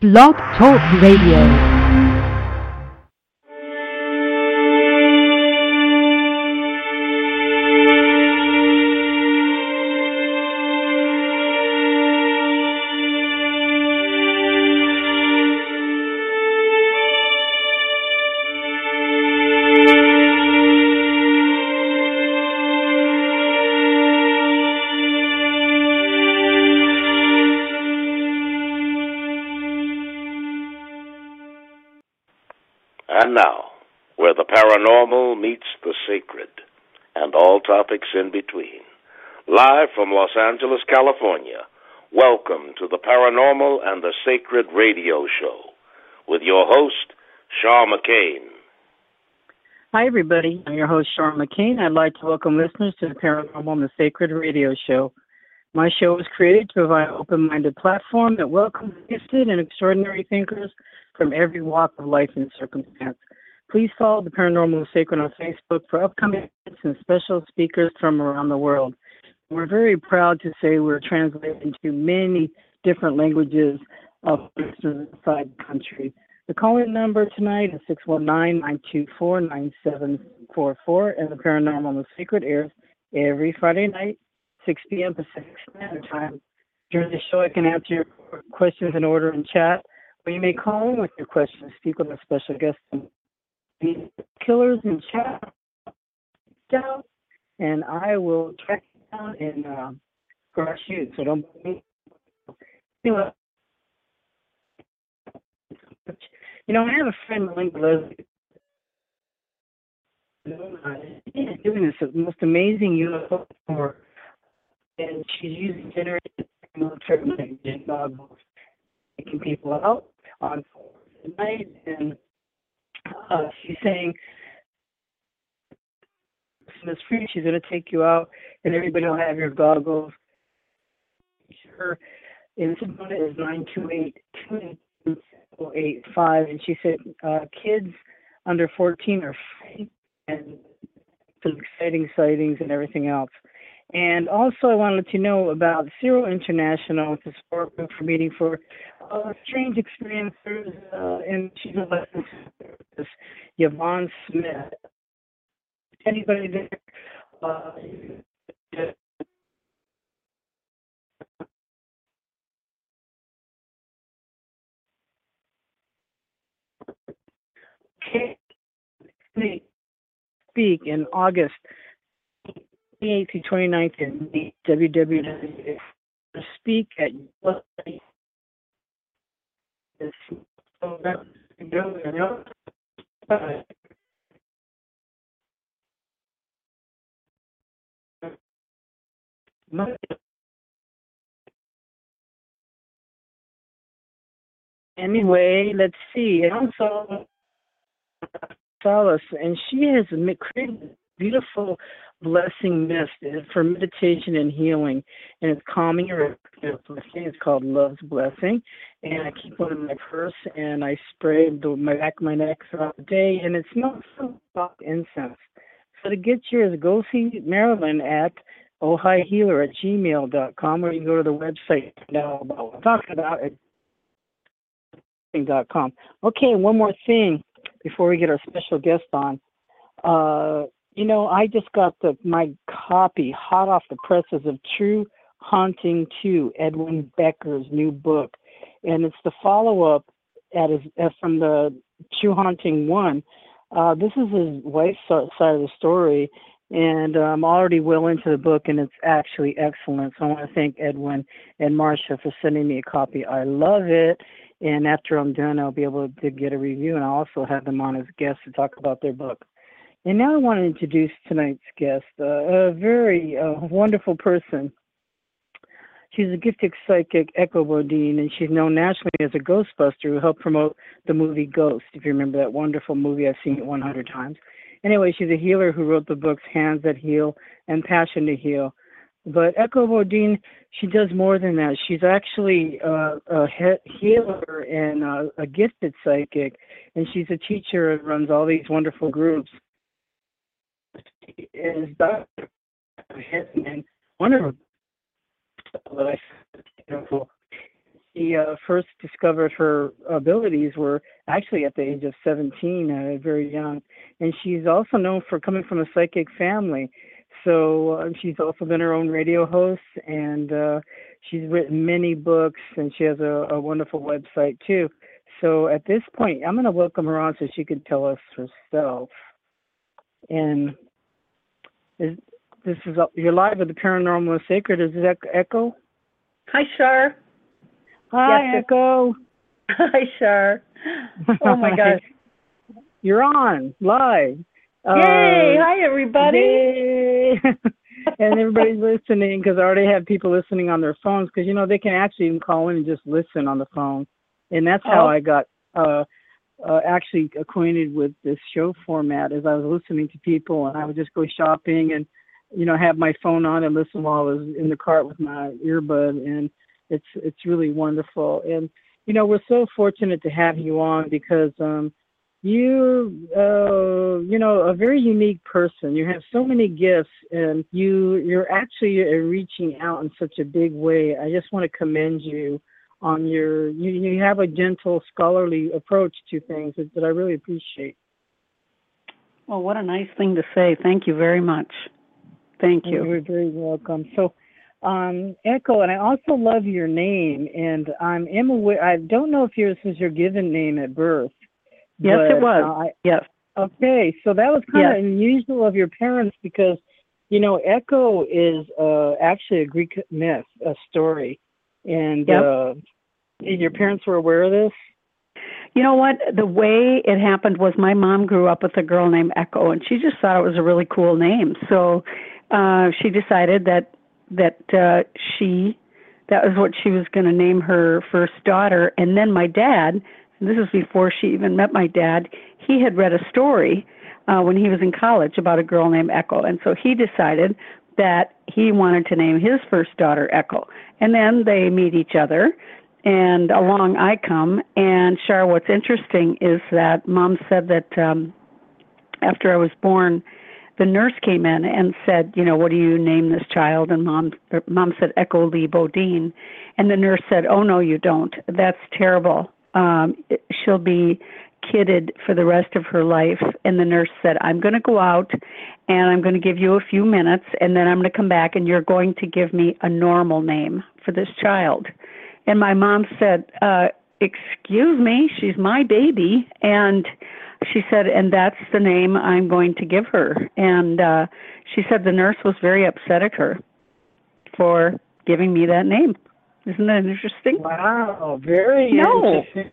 Blog Talk Radio. In between. Live from Los Angeles, California, welcome to the Paranormal and the Sacred Radio Show with your host, Char McCain. Hi, everybody. I'm your host, Shawn McCain. I'd like to welcome listeners to the Paranormal and the Sacred Radio Show. My show was created to provide an open minded platform that welcomes gifted and extraordinary thinkers from every walk of life and circumstance. Please follow the Paranormal and Sacred on Facebook for upcoming events and special speakers from around the world. We're very proud to say we're translated into many different languages of inside the country. The calling number tonight is 619-924-9744, and the Paranormal and Sacred airs every Friday night, 6 p.m. Pacific Standard Time. During the show, I can answer your questions in order in chat, or you may call in with your questions, speak with a special guest. The killers in chat, down, and I will track down and uh, crush you. So don't. Anyway, you know, I have a friend, Melinda Leslie. Doing this most amazing UFO for, and she's using generated military goggles, taking people out on night, and uh, she's saying this free. She's going to take you out, and everybody will have your goggles. Her Instagram is nine two eight two eight five, and she said uh, kids under fourteen are free, and some exciting sightings and everything else. And also, I wanted to let you know about CERO International, it's a support group for meeting for uh, strange experiencers, uh, and she's a licensed therapist, Yvonne Smith. Anybody there? Uh, speak in August 28th to 29th in www. Speak at Anyway, let's see. And also, Solace, and she has created beautiful blessing mist for meditation and healing, and it's calming your blessing. It's called Love's Blessing, and I keep one in my purse, and I spray the my back of my neck throughout the day, and it smells like incense. So to get yours, go see Marilyn at ohiohealer at gmail.com, or you can go to the website now about what I'm talking about at com. Okay, one more thing before we get our special guest on. Uh, you know, I just got the my copy hot off the presses of True Haunting 2, Edwin Becker's new book, and it's the follow up at his uh, from the True Haunting 1. Uh, this is his wife's side of the story, and I'm already well into the book, and it's actually excellent. So I want to thank Edwin and Marcia for sending me a copy. I love it, and after I'm done, I'll be able to get a review, and I'll also have them on as guests to talk about their book. And now I want to introduce tonight's guest, uh, a very uh, wonderful person. She's a gifted psychic, Echo Bodine, and she's known nationally as a Ghostbuster who helped promote the movie Ghost. If you remember that wonderful movie, I've seen it 100 times. Anyway, she's a healer who wrote the books Hands That Heal and Passion to Heal. But Echo Bodine, she does more than that. She's actually uh, a he- healer and uh, a gifted psychic, and she's a teacher and runs all these wonderful groups. Is Dr. and one of beautiful she uh, first discovered her abilities were actually at the age of 17, uh, very young. And she's also known for coming from a psychic family. So uh, she's also been her own radio host, and uh, she's written many books, and she has a, a wonderful website too. So at this point, I'm going to welcome her on so she can tell us herself. And is, this is you're live with the Paranormal and Sacred. Is that Echo? Hi, Char. Hi, Yes, Echo. Hi, Char. Oh my gosh. You're on live. Yay! Uh, Hi, everybody. Yay. and everybody's listening because I already have people listening on their phones because you know they can actually even call in and just listen on the phone, and that's how Oh. I got uh, uh, actually acquainted with this show format. As I was listening to people, and I would just go shopping and you know have my phone on and listen while I was in the cart with my earbud, and it's it's really wonderful. And you know we're so fortunate to have you on because um, you're uh you know a very unique person you have so many gifts and you you're actually reaching out in such a big way i just want to commend you on your you you have a gentle scholarly approach to things that, that i really appreciate Well, what a nice thing to say. Thank you very much. Thank you. you're very welcome so um echo and i also love your name and i'm am aware i don't know if yours was your given name at birth Yes, it was. uh, I, Yes. Okay, so that was kind Yes. of unusual of your parents because, you know, Echo is uh, actually a Greek myth, a story, and Yep. uh, your parents were aware of this. You know what? The way it happened was my mom grew up with a girl named Echo, and she just thought it was a really cool name. So uh, she decided that that uh, she that was what she was going to name her first daughter. And then my dad, and this was before she even met my dad, he had read a story uh, when he was in college about a girl named Echo, and so he decided that he wanted to name his first daughter Echo. And then they meet each other, and along I come. And Char, what's interesting is that Mom said that um, after I was born, the nurse came in and said, you know, what do you name this child? And mom, mom said Echo Lee Bodine, and the nurse said, oh no, you don't. That's terrible. Um, she'll be kidded for the rest of her life. And the nurse said, I'm going to go out and I'm going to give you a few minutes, and then I'm going to come back, and you're going to give me a normal name for this child. And my mom said, uh, Excuse me, she's my baby. And she said, And that's the name I'm going to give her. And uh, she said the nurse was very upset at her for giving me that name. Isn't that interesting? Wow, very No. interesting.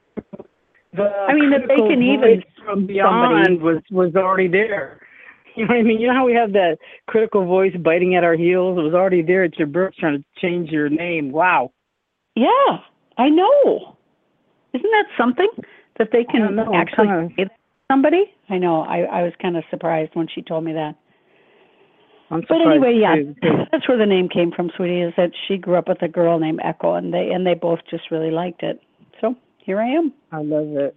The I mean, that they can even- from beyond was was already there. You know what I mean? You know how we have that critical voice biting at our heels? It was already there at your birth trying to change your name. Wow. Yeah, I know. Isn't that something that they can know, actually kinda- say somebody? I know. I, I was kind of surprised when she told me that. I'm But anyway, yeah, too, that's where the name came from, sweetie. Is that she grew up with a girl named Echo, and they and they both just really liked it. So here I am. I love it.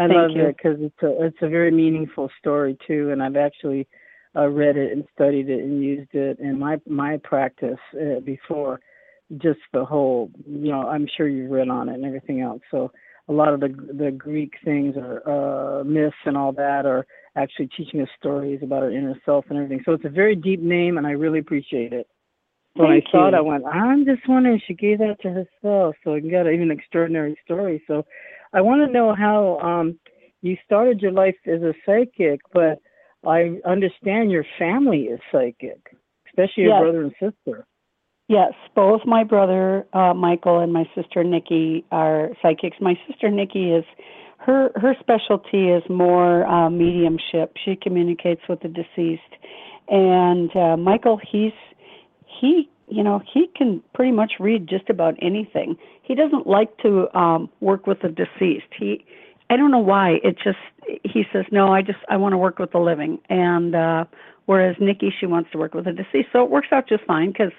I Thank love you. it because it's a it's a very meaningful story too, and I've actually uh, read it and studied it and used it in my my practice uh, before. Just the whole, you know, I'm sure you've read on it and everything else. So a lot of the the Greek things or uh, myths and all that are actually teaching us stories about our inner self and everything. So it's a very deep name, and I really appreciate it. When Thank I saw it. I went, I'm just wondering she gave that to herself. So you got an even extraordinary story. So I want to know how um, you started your life as a psychic, but I understand your family is psychic, especially your Yes. brother and sister. Yes, both my brother uh, Michael and my sister Nikki are psychics. My sister Nikki is her her specialty is more uh, mediumship. She communicates with the deceased, and uh, Michael he's he you know he can pretty much read just about anything. He doesn't like to um, work with the deceased. He I don't know why. It just he says no. I just I want to work with the living, and uh, whereas Nikki she wants to work with the deceased. So it works out just fine because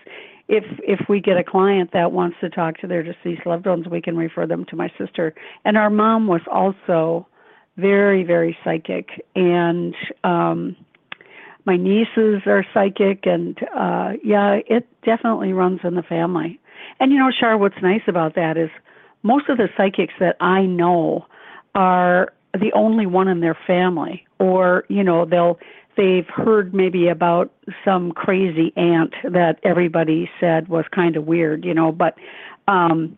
if if we get a client that wants to talk to their deceased loved ones, we can refer them to my sister. And our mom was also very very psychic, and um, my nieces are psychic, and uh, yeah, it definitely runs in the family. And you know, Char, what's nice about that is most of the psychics that I know are the only one in their family or you know they'll they've heard maybe about some crazy aunt that everybody said was kind of weird you know but um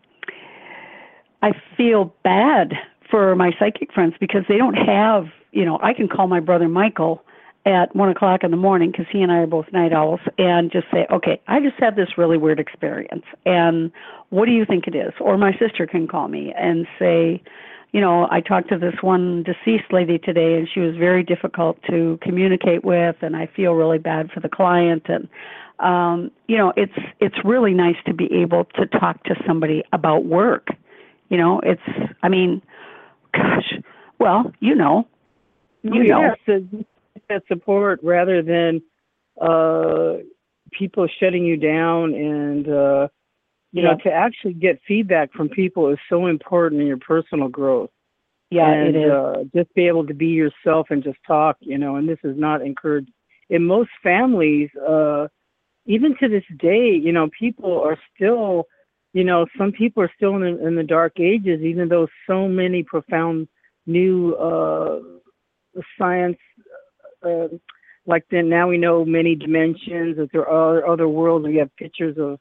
i feel bad for my psychic friends because they don't have you know i can call my brother michael at one o'clock in the morning because he and I are both night owls, and just say, okay, I just had this really weird experience, and what do you think it is? Or my sister can call me and say, you know, I talked to this one deceased lady today, and she was very difficult to communicate with, and I feel really bad for the client, and um, you know, it's it's really nice to be able to talk to somebody about work. You know, it's, I mean, gosh, well, you know, you know. That support rather than uh, people shutting you down and uh, you yeah. know to actually get feedback from people is so important in your personal growth. Yeah, and, it is. Uh, just be able to be yourself and just talk, you know. And this is not encouraged in most families. Uh, even to this day, you know, people are still, you know, some people are still in the, in the dark ages, even though so many profound new uh, science uh, like then now we know many dimensions that there are other worlds and we have pictures of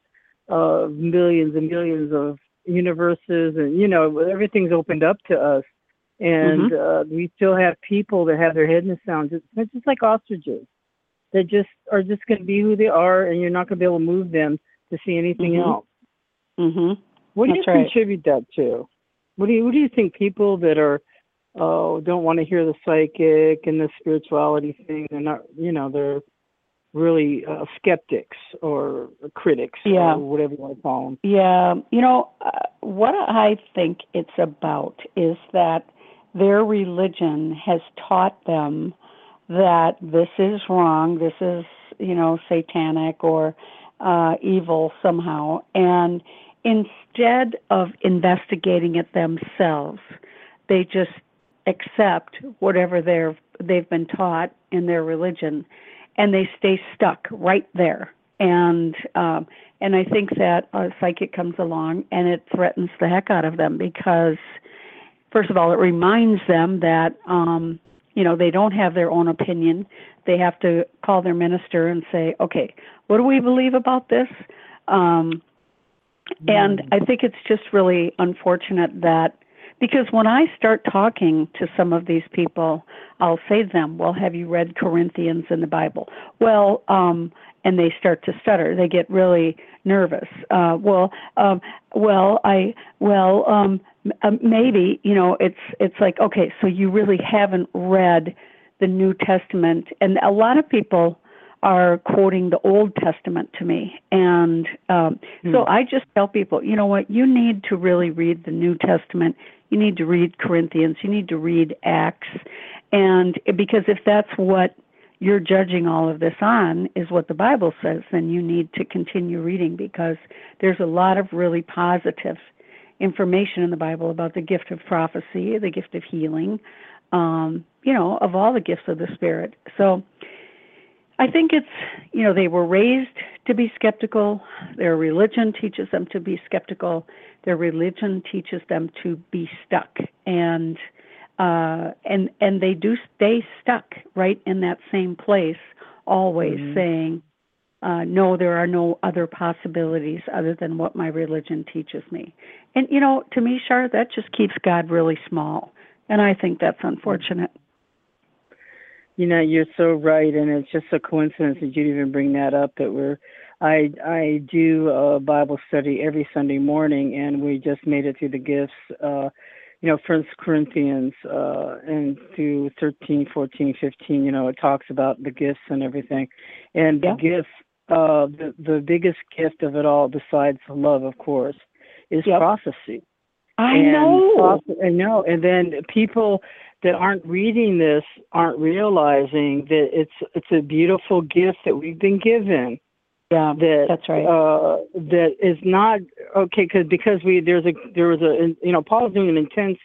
uh, millions and millions of universes and you know everything's opened up to us and mm-hmm. uh, we still have people that have their head in the sand it's just like ostriches They just are just going to be who they are and you're not going to be able to move them to see anything mm-hmm. else mhm what do That's you right. contribute that to what do you what do you think people that are oh, don't want to hear the psychic and the spirituality thing. They're not, you know, they're really uh, skeptics or critics yeah. or whatever you want to call them. Yeah, you know, uh, what I think it's about is that their religion has taught them that this is wrong, this is, you know, satanic or uh, evil somehow. And instead of investigating it themselves, they just accept whatever they're they've been taught in their religion and they stay stuck right there. And um and i think that a psychic comes along and it threatens the heck out of them because first of all it reminds them that um you know they don't have their own opinion. They have to call their minister and say okay what do we believe about this? Um and i think it's just really unfortunate that because when I start talking to some of these people, I'll say to them, Well, have you read Corinthians in the Bible? Well, um, and they start to stutter. They get really nervous. Uh, well, um, well, I, well, um, uh, maybe, you know, it's, it's like, okay, so you really haven't read the New Testament. And a lot of people are quoting the Old Testament to me. And um, hmm. so I just tell people, you know what, you need to really read the New Testament you need to read Corinthians, you need to read Acts. And because if that's what you're judging all of this on is what the Bible says, then you need to continue reading because there's a lot of really positive information in the Bible about the gift of prophecy, the gift of healing, um, you know, of all the gifts of the Spirit. So I think it's, you know, they were raised to be skeptical. Their religion teaches them to be skeptical. Their religion teaches them to be stuck. And uh and and they do stay stuck right in that same place always mm-hmm. saying uh no there are no other possibilities other than what my religion teaches me. And you know to me Char that just keeps god really small. And i think that's unfortunate you know you're so right and it's just a coincidence that you'd even bring that up that we're I I do a Bible study every Sunday morning, and we just made it through the gifts. Uh, you know, First Corinthians uh, and through 13, 14, 15. You know, it talks about the gifts and everything, and yeah. the gifts. Uh, the the biggest gift of it all, besides love, of course, is yep. prophecy. I and know. I know. And then people that aren't reading this aren't realizing that it's it's a beautiful gift that we've been given yeah, that that's right. Uh, that is not okay because because we there's a there was a you know Paul's doing an intense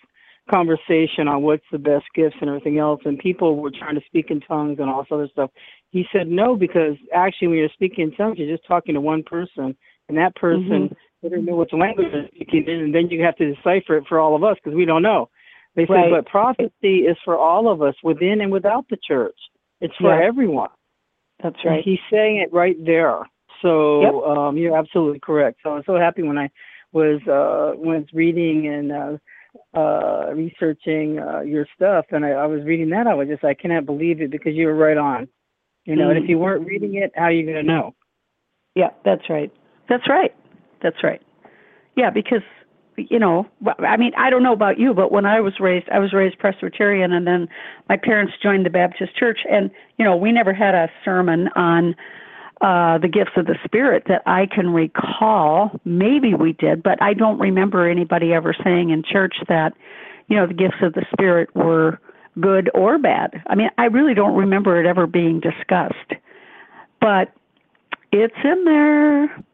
conversation on what's the best gifts and everything else, and people were trying to speak in tongues and all this other stuff. He said no because actually when you're speaking in tongues, you're just talking to one person, and that person mm-hmm. they don't know which language they're speaking in, and then you have to decipher it for all of us because we don't know. They said, but prophecy is for all of us, within and without the church. It's for Yeah. everyone. That's And right. He's saying it right there. So um, you're absolutely correct. So I was so happy when I was uh, was reading and uh, uh, researching uh, your stuff, and I, I was reading that. I was just I cannot believe it because you were right on. You know, and Mm. if you weren't reading it, how are you going to know? Yeah, that's right. That's right. That's right. Yeah, because you know, I mean, I don't know about you, but when I was raised, I was raised Presbyterian, and then my parents joined the Baptist Church, and you know, we never had a sermon on uh the gifts of the Spirit that I can recall. Maybe we did, but I don't remember anybody ever saying in church that you know the gifts of the Spirit were good or bad. I mean, I really don't remember it ever being discussed, but it's in there,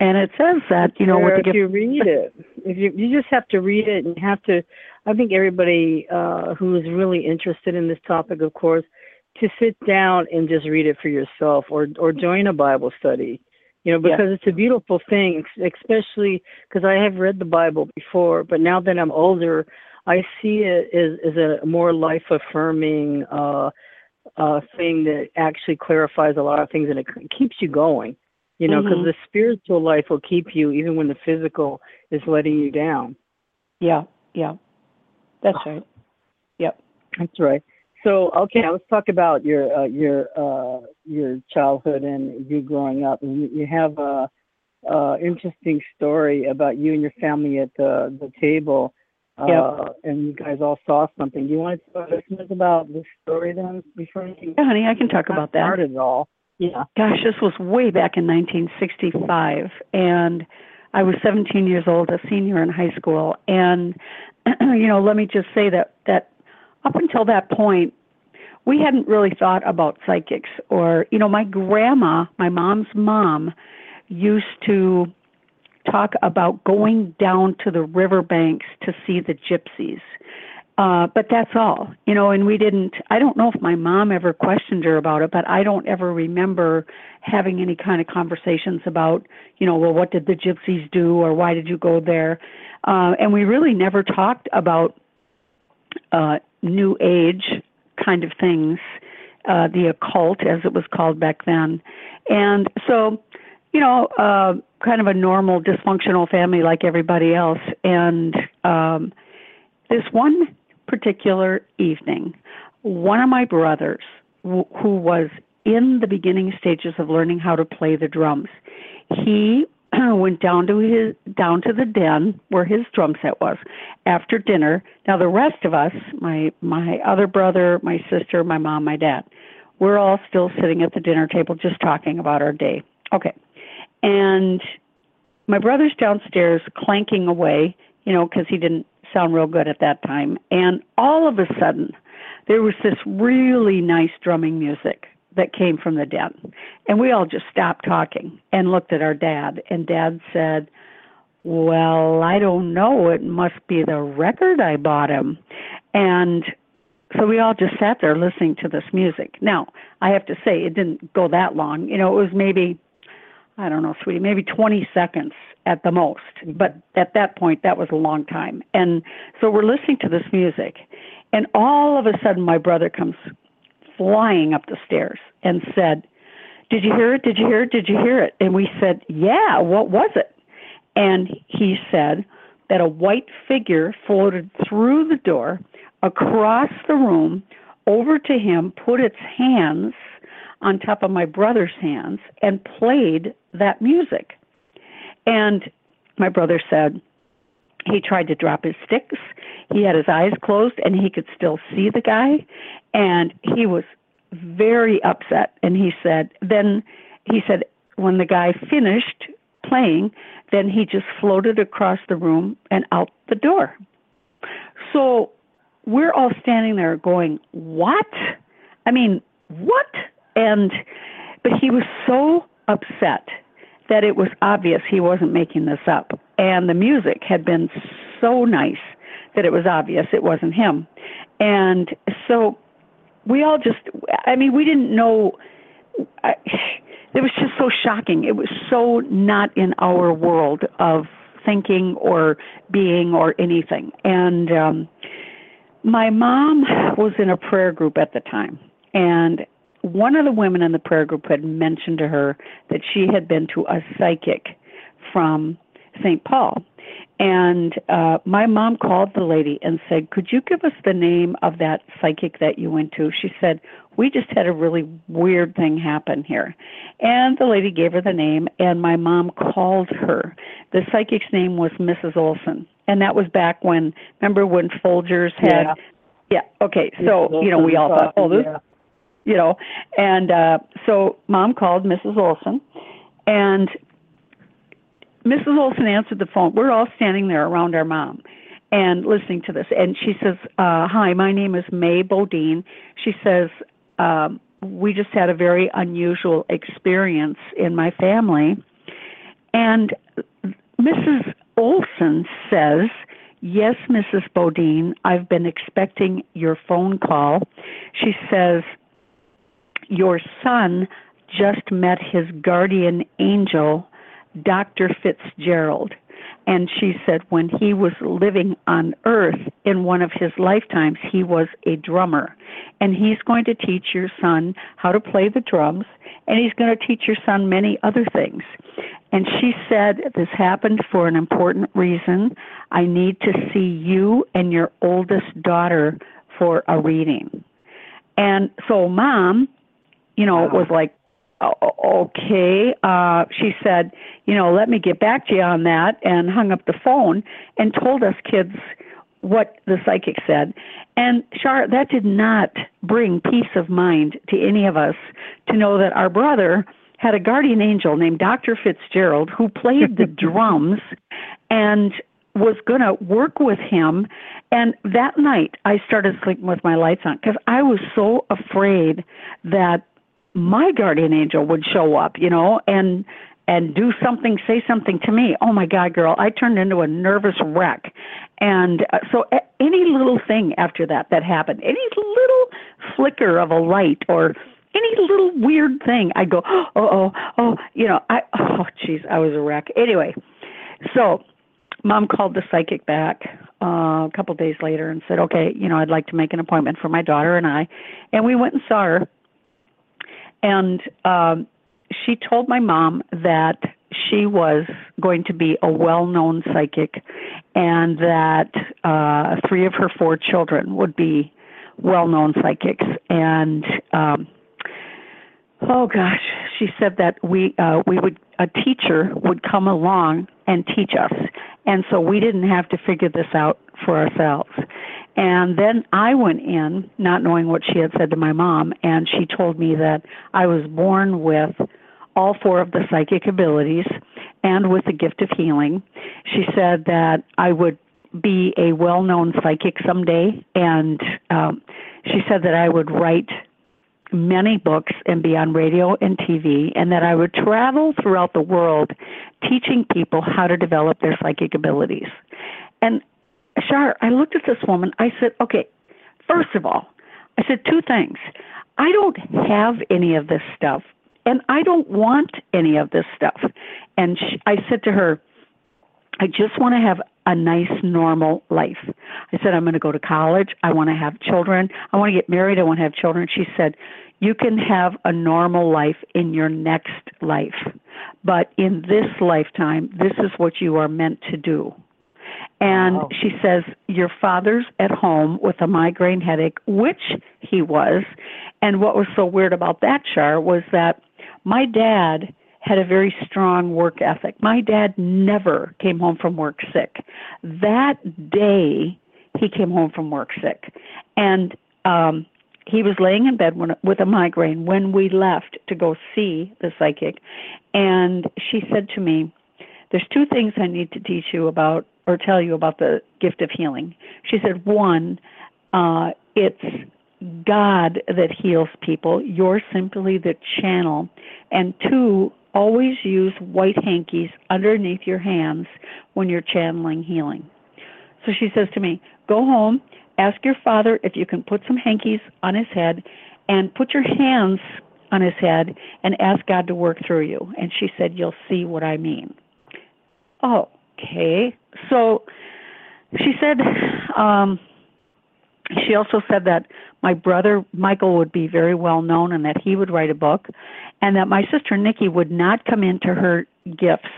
and it says that you know Or what if you read it, if you you just have to read it and you have to. I think everybody uh, who is really interested in this topic, of course, to sit down and just read it for yourself, or or join a Bible study. You know, Yeah. because it's a beautiful thing, especially because I have read the Bible before, but now that I'm older, I see it as, as a more life affirming uh, uh, thing that actually clarifies a lot of things and it keeps you going. You know, because Mhm. the spiritual life will keep you even when the physical is letting you down. Yeah, yeah, that's right. Yep. That's right. So, okay, let's talk about your uh, your uh, your childhood and you growing up. And you- have a, a interesting story about you and your family at the the table. Uh, Yep. And you guys all saw something. Do you want to tell listeners about this story then before you Yeah, honey, I can talk about that. started it all? Yeah. Gosh, this was way back in 1965, and I was 17 years old, a senior in high school. And you know, let me just say that that up until that point, we hadn't really thought about psychics. Or you know, my grandma, my mom's mom, used to talk about going down to the riverbanks to see the gypsies. Uh, but that's all, you know, and we didn't, I don't know if my mom ever questioned her about it, but I don't ever remember having any kind of conversations about, you know, well, what did the gypsies do or why did you go there? Uh, and we really never talked about, uh, new age kind of things, uh, the occult as it was called back then. And so, you know, uh, kind of a normal dysfunctional family like everybody else. And, um, this one particular evening, one of my brothers, wh- who was in the beginning stages of learning how to play the drums, he went down to his down to the den where his drum set was after dinner. Now the rest of us, my my other brother, my sister, my mom, my dad, we're all still sitting at the dinner table just talking about our day. Okay. And my brother's downstairs clanking away, you know, because he didn't sound real good at that time. And all of a sudden, there was this really nice drumming music that came from the den. And we all just stopped talking and looked at our dad. And dad said, Well, I don't know. It must be the record I bought him. And so we all just sat there listening to this music. Now, I have to say, it didn't go that long. You know, it was maybe I don't know, sweetie, maybe 20 seconds at the most. Mm-hmm. But at that point, that was a long time. And so we're listening to this music, and all of a sudden, my brother comes flying up the stairs and said, Did you hear it? Did you hear it? Did you hear it? And we said, Yeah, what was it? And he said that a white figure floated through the door, across the room, over to him, put its hands on top of my brother's hands and played that music. And my brother said he tried to drop his sticks. He had his eyes closed and he could still see the guy. And he was very upset. And he said, then he said, when the guy finished playing, then he just floated across the room and out the door. So we're all standing there going, What? I mean, what? And, but he was so upset that it was obvious he wasn't making this up. And the music had been so nice that it was obvious it wasn't him. And so we all just, I mean, we didn't know. I, it was just so shocking. It was so not in our world of thinking or being or anything. And um, my mom was in a prayer group at the time, and one of the women in the prayer group had mentioned to her that she had been to a psychic from St. Paul. And uh, my mom called the lady and said, Could you give us the name of that psychic that you went to? She said, We just had a really weird thing happen here. And the lady gave her the name, and my mom called her. The psychic's name was Mrs. Olson. And that was back when, remember when Folgers had. Yeah. Yeah, okay. So, you know, we all thought, oh, this, Yeah. You know, and uh, so mom called Mrs. Olson, and Mrs. Olson answered the phone. We're all standing there around our mom and listening to this. And she says, uh, Hi, my name is May Bodine. She says, um, We just had a very unusual experience in my family. And Mrs. Olson says, Yes, Mrs. Bodine, I've been expecting your phone call. She says, Your son just met his guardian angel Dr. Fitzgerald. And she said when he was living on earth in one of his lifetimes, he was a drummer. And he's going to teach your son how to play the drums, and he's going to teach your son many other things. And she said, This happened for an important reason. I need to see you and your oldest daughter for a reading. And so, mom, you know, it was like, "O- okay. Uh, she said, you know, let me get back to you on that, and hung up the phone and told us kids what the psychic said. And Char, that did not bring peace of mind to any of us to know that our brother had a guardian angel named Dr. Fitzgerald who played the drums and was going to work with him. And that night, I started sleeping with my lights on because I was so afraid that my guardian angel would show up, you know, and and do something, say something to me. Oh my God, girl, I turned into a nervous wreck. And uh, so any little thing after that that happened, any little flicker of a light or any little weird thing, I'd go, oh, oh, oh, you know, I, oh, jeez, I was a wreck. Anyway, so mom called the psychic back uh, a couple days later and said, okay, you know, I'd like to make an appointment for my daughter and I. And we went and saw her. And um, she told my mom that she was going to be a well known psychic and that uh, three of her four children would be well known psychics. And um, oh gosh, she said that we uh, we would a teacher would come along and teach us, and so we didn't have to figure this out for ourselves. And then I went in, not knowing what she had said to my mom, and she told me that I was born with all four of the psychic abilities and with the gift of healing. She said that I would be a well known psychic someday, and um, she said that I would write many books and be on radio and TV, and that I would travel throughout the world teaching people how to develop their psychic abilities. And Char, I looked at this woman. I said, okay, first of all, I said two things. I don't have any of this stuff, and I don't want any of this stuff. And sh I said to her, I just want to have a nice, normal life. I said, I'm going to go to college. I want to have children. I want to get married. I want to have children. She said, You can have a normal life in your next life. But in this lifetime, this is what you are meant to do. And Wow. she says, Your father's at home with a migraine headache, which he was. And what was so weird about that, Char, was that my dad had a very strong work ethic. My dad never came home from work sick. That day, he came home from work sick. And um, he was laying in bed when, with a migraine when we left to go see the psychic. And she said to me, There's two things I need to teach you about or tell you about the gift of healing. She said, One, uh, it's God that heals people. You're simply the channel. And two, always use white hankies underneath your hands when you're channeling healing. So she says to me, Go home, ask your father if you can put some hankies on his head, and put your hands on his head and ask God to work through you. And she said, You'll see what I mean. Okay. So she said, um, she also said that my brother Michael would be very well known and that he would write a book, and that my sister Nikki would not come into her gifts,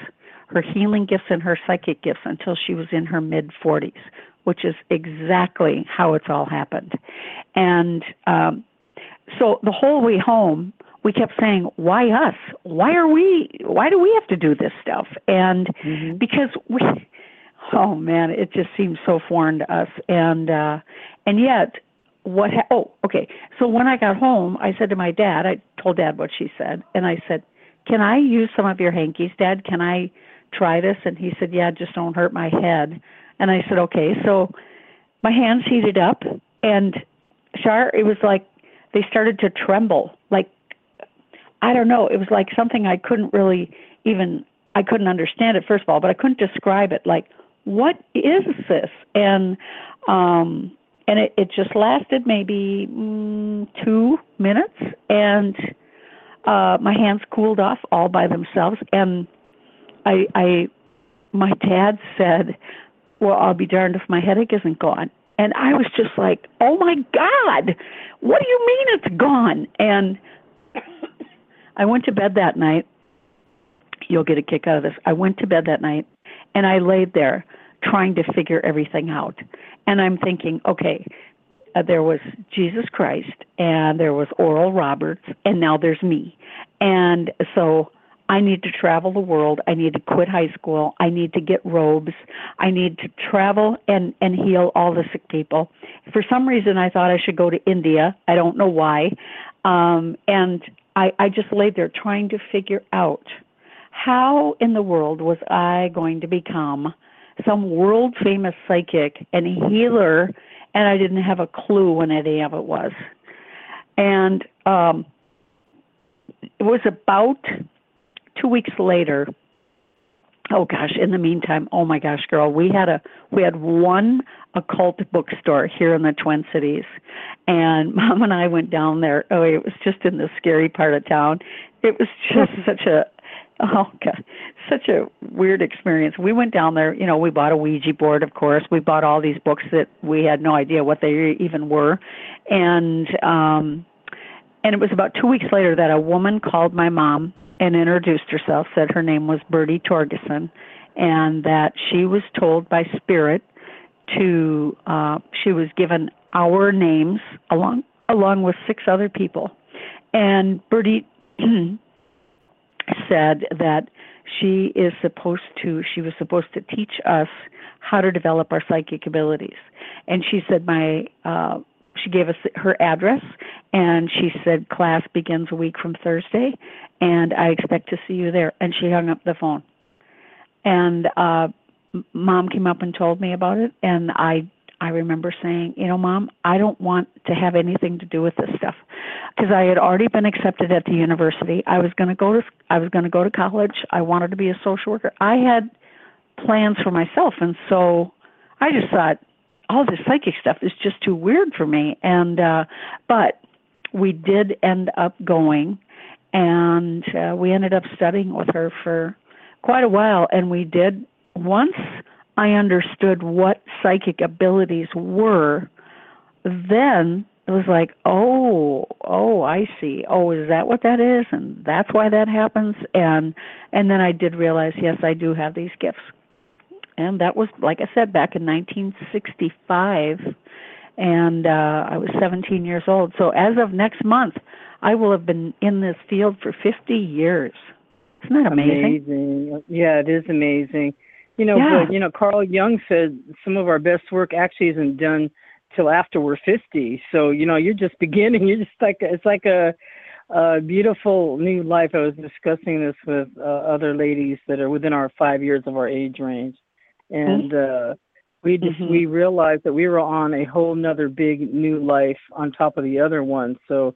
her healing gifts and her psychic gifts until she was in her mid 40s, which is exactly how it's all happened. And um, so the whole way home, we kept saying, "Why us? Why are we? Why do we have to do this stuff?" And Mhm. because we, oh man, it just seems so foreign to us. And uh, and yet, what? Ha- oh, okay. So when I got home, I said to my dad, I told Dad what she said, and I said, "Can I use some of your hankies, Dad? Can I try this?" And he said, "Yeah, just don't hurt my head." And I said, "Okay." So my hands heated up, and Char, it was like they started to tremble, like I don't know. It was like something I couldn't really even I couldn't understand it first of all, but I couldn't describe it. Like, what is this? And um and it, it just lasted maybe mm, two minutes, and uh my hands cooled off all by themselves. And I I my dad said, "Well, I'll be darned if my headache isn't gone." And I was just like, "Oh my God, what do you mean it's gone?" And I went to bed that night. You'll get a kick out of this. I went to bed that night and I laid there trying to figure everything out. And I'm thinking, okay, uh, there was Jesus Christ and there was Oral Roberts and now there's me. And so I need to travel the world. I need to quit high school. I need to get robes. I need to travel and and heal all the sick people. For some reason I thought I should go to India. I don't know why. Um and I I just laid there trying to figure out how in the world was I going to become some world famous psychic and healer and I didn't have a clue when any of it was. And um it was about two weeks later oh gosh in the meantime oh my gosh girl we had a we had one occult bookstore here in the twin cities and mom and i went down there oh it was just in the scary part of town it was just such a oh god. Such a weird experience. We went down there you know we bought a ouija board of course. We bought all these books that we had no idea what they even were. And um and it was about two weeks later that a woman called my mom and introduced herself, said her name was Bertie Torgeson, and that she was told by Spirit to uh, she was given our names along along with six other people, and Bertie said that she is supposed to she was supposed to teach us how to develop our psychic abilities, and she said my uh, she gave us her address and she said class begins a week from Thursday and I expect to see you there and she hung up the phone. And uh mom came up and told me about it and I I remember saying, you know, mom, I don't want to have anything to do with this stuff because I had already been accepted at the university. I was going to go to I was going to go to college. I wanted to be a social worker. I had plans for myself and so I just thought all this psychic stuff is just too weird for me and uh but we did end up going and uh, we ended up studying with her for quite a while and we did once i understood what psychic abilities were then it was like oh oh i see oh is that what that is and that's why that happens and and then i did realize yes i do have these gifts and that was like I said back in 1965 and uh I was 17 years old. So as of next month, I will have been in this field for 50 years. Isn't that amazing? Amazing. Yeah, it is amazing. You know, Yeah. but you know, Carl Jung said some of our best work actually isn't done till after we're 50. So, you know, you're just beginning. You're just like it's like a a beautiful new life. I was discussing this with uh, other ladies that are within our 5 years of our age range. And uh we just Mhm. we realized that we were on a whole nother big new life on top of the other one. So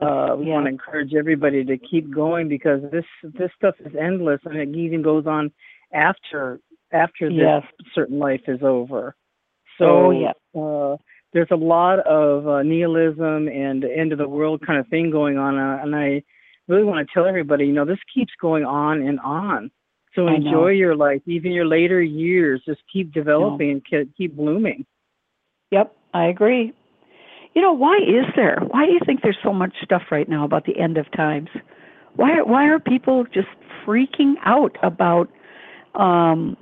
uh we Yeah. want to encourage everybody to keep going because this this stuff is endless and it even goes on after after this Yes. certain life is over. So Oh, yeah. uh there's a lot of uh, nihilism and end of the world kind of thing going on uh, and I really want to tell everybody, you know, this keeps going on and on. So enjoy your life, even your later years. Just keep developing and ke- keep blooming. Yep, I agree. You know, why is there? Why do you think there's so much stuff right now about the end of times? Why why are people just freaking out about um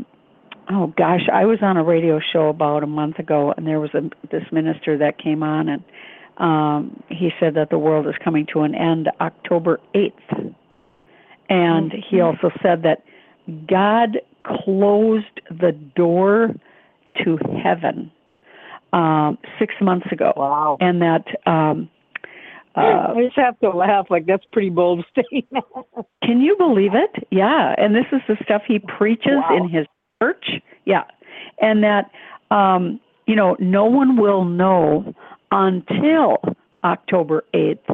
oh gosh, I was on a radio show about a month ago and there was a this minister that came on and um he said that the world is coming to an end October 8th. And he also said that God closed the door to heaven um, six months ago, Wow. and that um, uh, I just have to laugh. Like that's pretty bold statement. can you believe it? Yeah, and this is the stuff he preaches Wow. in his church. Yeah, and that um, you know no one will know until October eighth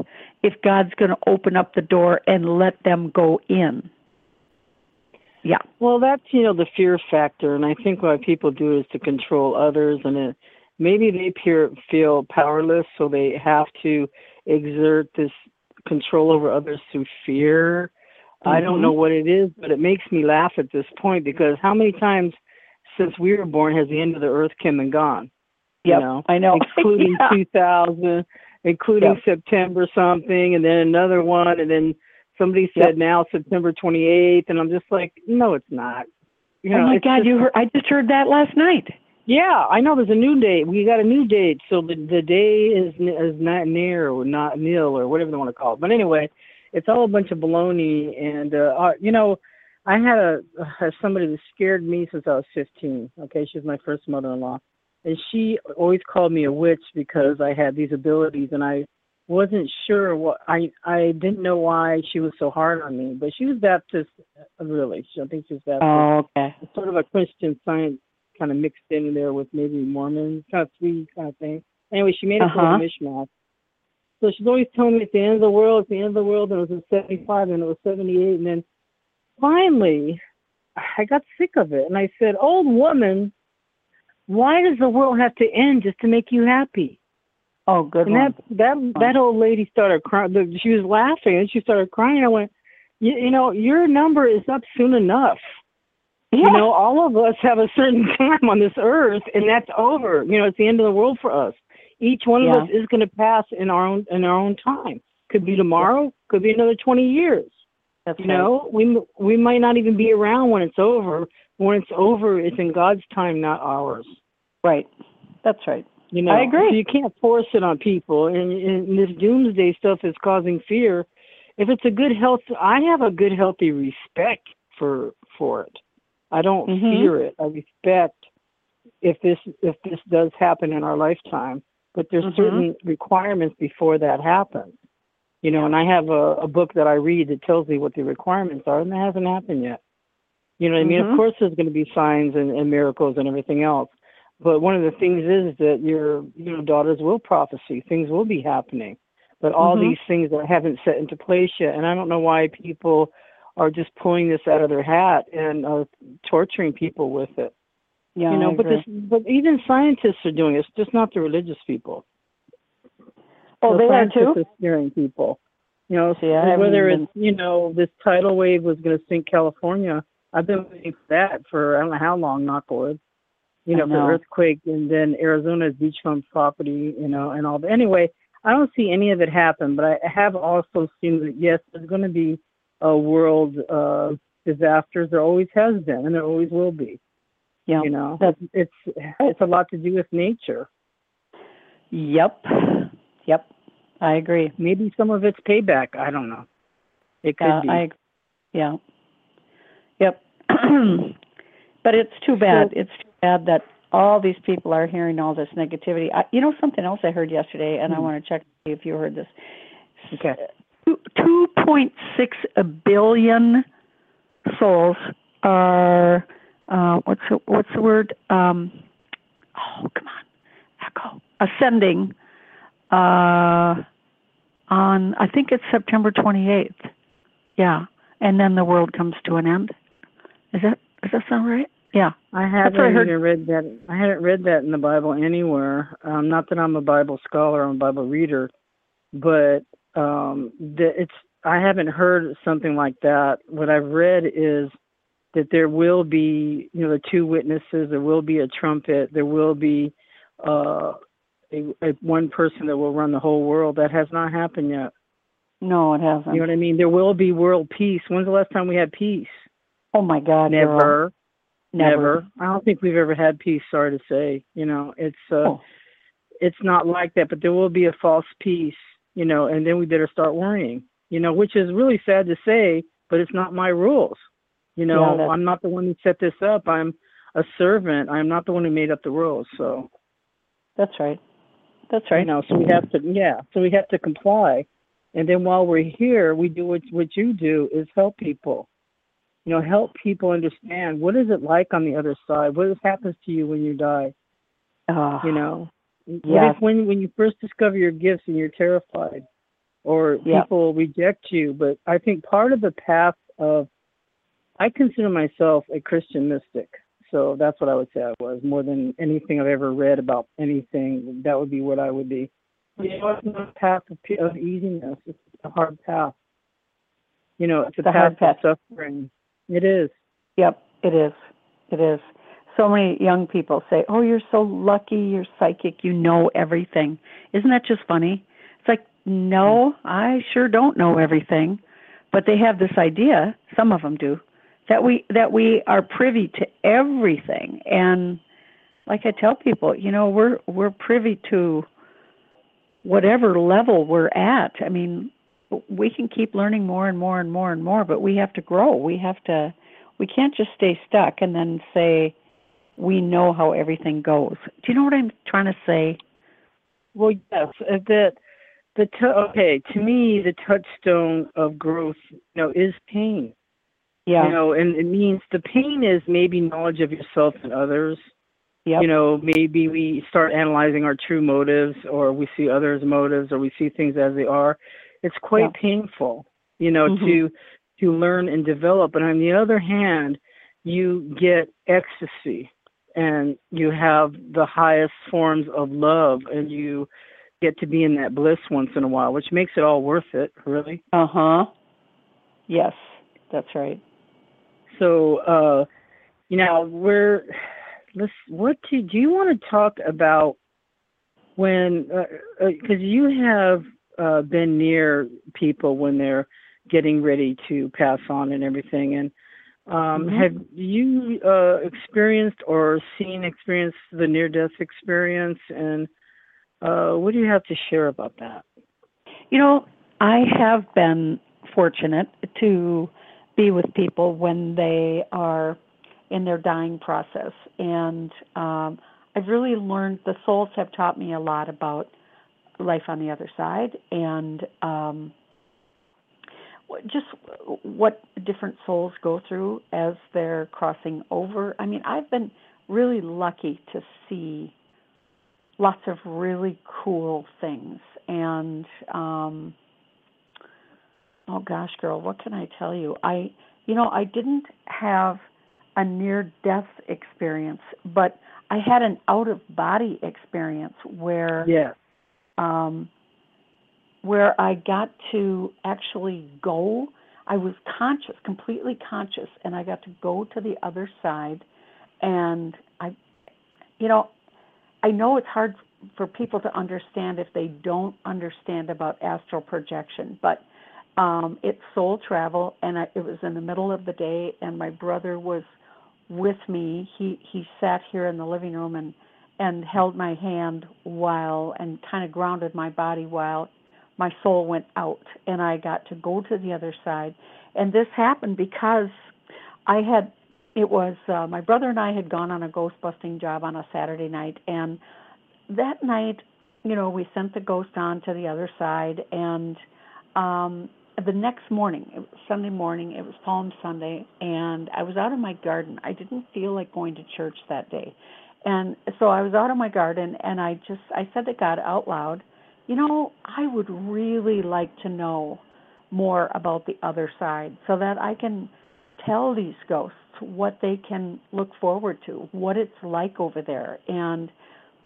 if God's going to open up the door and let them go in. Yeah. Well, that's you know the fear factor, and I think what people do is to control others, and it, maybe they peer, feel powerless, so they have to exert this control over others through fear. I don't know mm-hmm. what it is, but it makes me laugh at this point because how many times since we were born has the end of the earth come and gone? You know, I know. including Yeah. 2000, including Yep. September something, and then another one, and then somebody said Yep. now September 28th, and I'm just like, no, it's not. You oh know, oh my God! just- You heard? I just heard that last night. yeah, I know. There's a new date. We got a new date, so the the day is n- is not near or not nil or whatever they want to call it. But anyway, it's all a bunch of baloney. And uh, uh you know, I had a uh, somebody that scared me since I was 15. Okay, she was my first mother-in-law, and she always called me a witch because I had these abilities, and I wasn't sure what I I didn't know why she was so hard on me. But she was Baptist, uh, really. She, I think she was Baptist Oh, okay. sort of a Christian science kind of mixed in there with maybe Mormon, kind of three kind of thing. Anyway, she made it Uh-huh. uh mishmash. So she's always telling me it's the end of the world, it's the end of the world, and it was in 75, and it was 78, and then finally, I got sick of it, and I said, "Old woman, why does the world have to end just to make you happy?" Oh, good and one. that that that old lady started crying. She was laughing, and she started crying. I went, you, "You know, your number is up soon enough." yeah. You know, all of us have a certain time on this earth, and that's over. You know, it's the end of the world for us. Each one Yeah. of us is going to pass in our own in our own time. Could be tomorrow. Could be another twenty years. That's You know, we we might not even be around when it's over. When it's over, it's in God's time, not ours. right. That's right. You know, I agree. So you can't force it on people, and, and this doomsday stuff is causing fear. If it's a good health, I have a good healthy respect for for it. I don't Mhm. fear it. I respect if this if this does happen in our lifetime. But there's Mhm. certain requirements before that happens. You know, and I have a, a book that I read that tells me what the requirements are, and that hasn't happened yet. You know what I mean? Of course, there's going to be signs and, and miracles and everything else. But one of the things is that your you know daughters will prophecy. Things will be happening. But all Mhm. these things that haven't set into place yet, and I don't know why people are just pulling this out of their hat and uh, torturing people with it. Yeah. you know, I but agree. this, but even scientists are doing it. It's just not the religious people. Oh, the they are too. are scaring people. You know, See, whether it's you know this tidal wave was going to sink California. I've been waiting for that for I don't know how long. Knock wood. You know, know. for earthquake, and then Arizona's beachfront property. You know, and all that. Anyway, I don't see any of it happen, but I have also seen that yes, there's going to be a world uh, disasters. There always has been, and there always will be. Yeah. You know, That's- it's it's a lot to do with nature. Yep. Yep. I agree. Maybe some of it's payback. I don't know. It could Yeah, be. I yeah. Yep. but it's too bad. it's too bad that all these people are hearing all this negativity. I, you know something else I heard yesterday and I Hmm. want to check if you heard this. Okay. Two point six billion souls are uh what's the, what's the word? Um oh come on. Echo. Ascending uh on I think it's September twenty eighth. Yeah. And then the world comes to an end. Is that does that sound right? Yeah. I haven't I even read that. I haven't read that in the Bible anywhere. Um, not that I'm a Bible scholar, I'm a Bible reader, but um, the, it's. I haven't heard something like that. What I've read is that there will be, you know, the two witnesses, there will be a trumpet, there will be uh, a, a one person that will run the whole world. That has not happened yet. No, it hasn't. You know what I mean? There will be world peace. When's the last time we had peace? oh my God, Never. girl. Never. I don't think we've ever had peace. Sorry to say. You know, it's uh, Oh. it's not like that. But there will be a false peace. You know, and then we better start worrying. You know, which is really sad to say, but it's not my rules. You know, Yeah, I'm not the one who set this up. I'm a servant. I'm not the one who made up the rules. So That's right. That's right. you know, so we have to yeah, so we have to comply. And then while we're here, we do what what you do is help people. You know, help people understand what is it like on the other side? What happens to you when you die? Oh, You know, what if when when you first discover your gifts and you're terrified, or Yeah. people reject you? But I think part of the path of I consider myself a Christian mystic. So that's what I would say I was more than anything I've ever read about anything. That would be what I would be. You know, it's not a path of, of easiness. It's a hard path. You know, it's a It's a path, of suffering. It is. Yep, it is. It is. So many young people say, "Oh, you're so lucky. You're psychic. You know everything." Isn't that just funny? It's like, no, I sure don't know everything, but they have this idea. Some of them do that we that we are privy to everything. And like I tell people, you know, we're we're privy to whatever level we're at. I mean, we can keep learning more and more and more and more, but we have to grow. We have to we can't just stay stuck and then say we know how everything goes. Do you know what I'm trying to say? Well, yes, uh, that the t- okay to me the touchstone of growth, you know, is pain. Yeah. You know, and it means the pain is maybe knowledge of yourself and others. yep. You know, maybe we start analyzing our true motives, or we see others' motives, or we see things as they are. It's quite Yeah. painful, you know, Mhm. to to learn and develop. But on the other hand, you get ecstasy, and you have the highest forms of love, and you get to be in that bliss once in a while, which makes it all worth it, really. Uh huh. Yes, that's right. So, uh, you know, we're let's. What do, do you want to talk about when? Because you have uh, been near people when they're getting ready to pass on and everything, and um, Mhm. have you uh, experienced or seen experience the near death experience? And uh, what do you have to share about that? You know, I have been fortunate to be with people when they are in their dying process, and um, I've really learned. The souls have taught me a lot about life on the other side, and um, just what different souls go through as they're crossing over. I mean, I've been really lucky to see lots of really cool things and um oh gosh girl what can i tell you i you know i didn't have a near death experience but i had an out of body experience where Yes. um where I got to actually go. I was conscious, completely conscious, and I got to go to the other side. And I, you know, I know it's hard for people to understand if they don't understand about astral projection, but um, it's soul travel, and I, it was in the middle of the day, and my brother was with me. He he sat here in the living room and and held my hand while and kind of grounded my body while my soul went out and I got to go to the other side. And this happened because I had it was uh, my brother and I had gone on a ghost busting job on a Saturday night and that night, you know, we sent the ghost on to the other side and um the next morning, it was Sunday morning, it was Palm Sunday, and I was out in my garden. I didn't feel like going to church that day. And so I was out in my garden and I just I said to God out loud, you know, I would really like to know more about the other side so that I can tell these ghosts what they can look forward to, what it's like over there. And,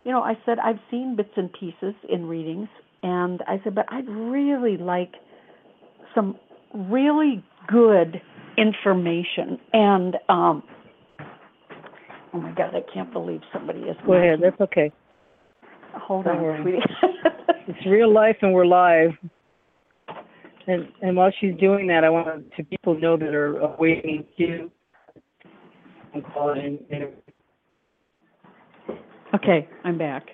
you know, I said, I've seen bits and pieces in readings, and I said, but I'd really like some really good information. And um, oh my God, I can't believe somebody is. Go ahead. That's okay. Hold Don't on, worry. sweetie. It's real life, and we're live. And and while she's doing that, I want to people know that are awaiting you. I'm calling in. Okay, I'm back.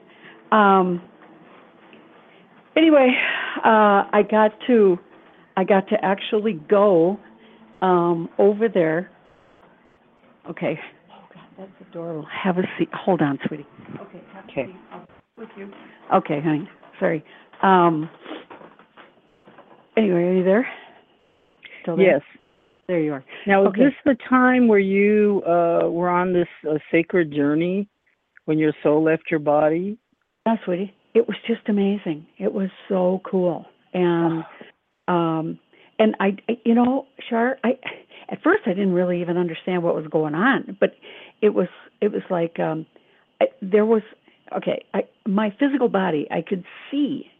Um, anyway, uh, I got to I got to actually go um, over there. Okay. Oh God, that's adorable. Have a seat. Hold on, sweetie. Okay. Have a Okay. seat. I'll- with you. Okay, honey. Sorry. Um, anyway, are you there? Still there? Yes. There you are. Now, is this the time where you uh, were on this uh, sacred journey when your soul left your body? Yeah, sweetie. It was just amazing. It was so cool. And um and I I- you know, Char, I at first I didn't really even understand what was going on, but it was it was like um I, there was okay, I my physical body, I could see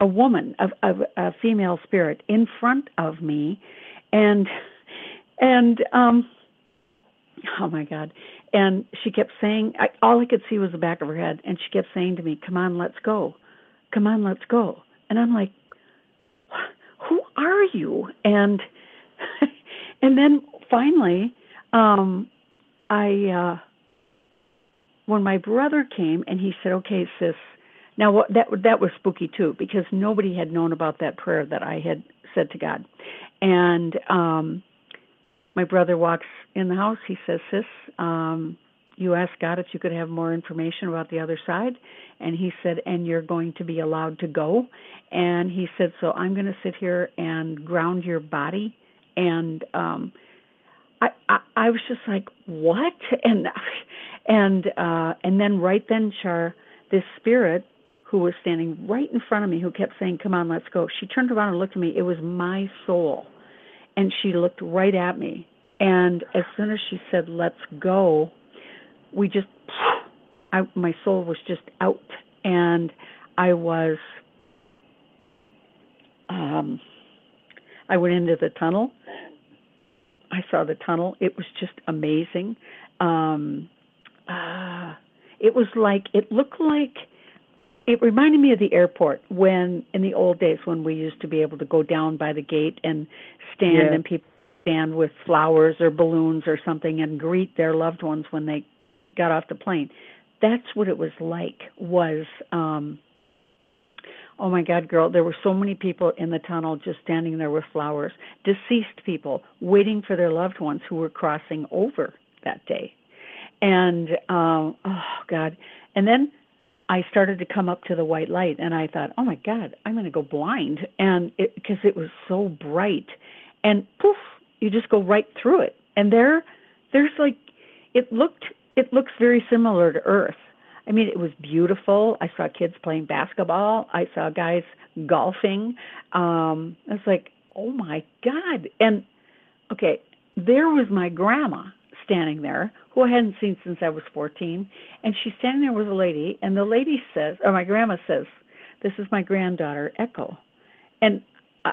a woman of of a female spirit in front of me and and um oh my god. And she kept saying I, all i could see was the back of her head and she kept saying to me come on let's go. Come on let's go. And i'm like are you? And and then finally um i uh when my brother came and he said okay sis. Now that that was spooky too because nobody had known about that prayer that i had said to god. And um my brother walks in the house. He says, "Sis, um, you asked God if you could have more information about the other side," and he said, "And you're going to be allowed to go." And he said, "So I'm going to sit here and ground your body." And um, I, I, I was just like, "What?" And and uh, and then right then, Char, this spirit who was standing right in front of me, who kept saying, "Come on, let's go." She turned around and looked at me. It was my soul and she looked right at me and as soon as she said let's go we just I, my soul was just out and i was um i went into the tunnel. I saw the tunnel. It was just amazing. Um uh it was like it looked like it reminded me of the airport when in the old days when we used to be able to go down by the gate and stand Yeah. and people stand with flowers or balloons or something and greet their loved ones when they got off the plane that's what it was like was um oh my god girl there were so many people in the tunnel just standing there with flowers deceased people waiting for their loved ones who were crossing over that day and um oh god and then I started to come up to the white light and I thought, "Oh my god, I'm going to go blind." And it because it was so bright and poof, you just go right through it. And there there's like it looked it looks very similar to earth. I mean, it was beautiful. I saw kids playing basketball. I saw guys golfing. Um I was like, "Oh my god." And okay, there was my grandma standing there who I hadn't seen since I was 14, and she's standing there with a lady, and the lady says, or my grandma says, "This is my granddaughter, Echo," and uh,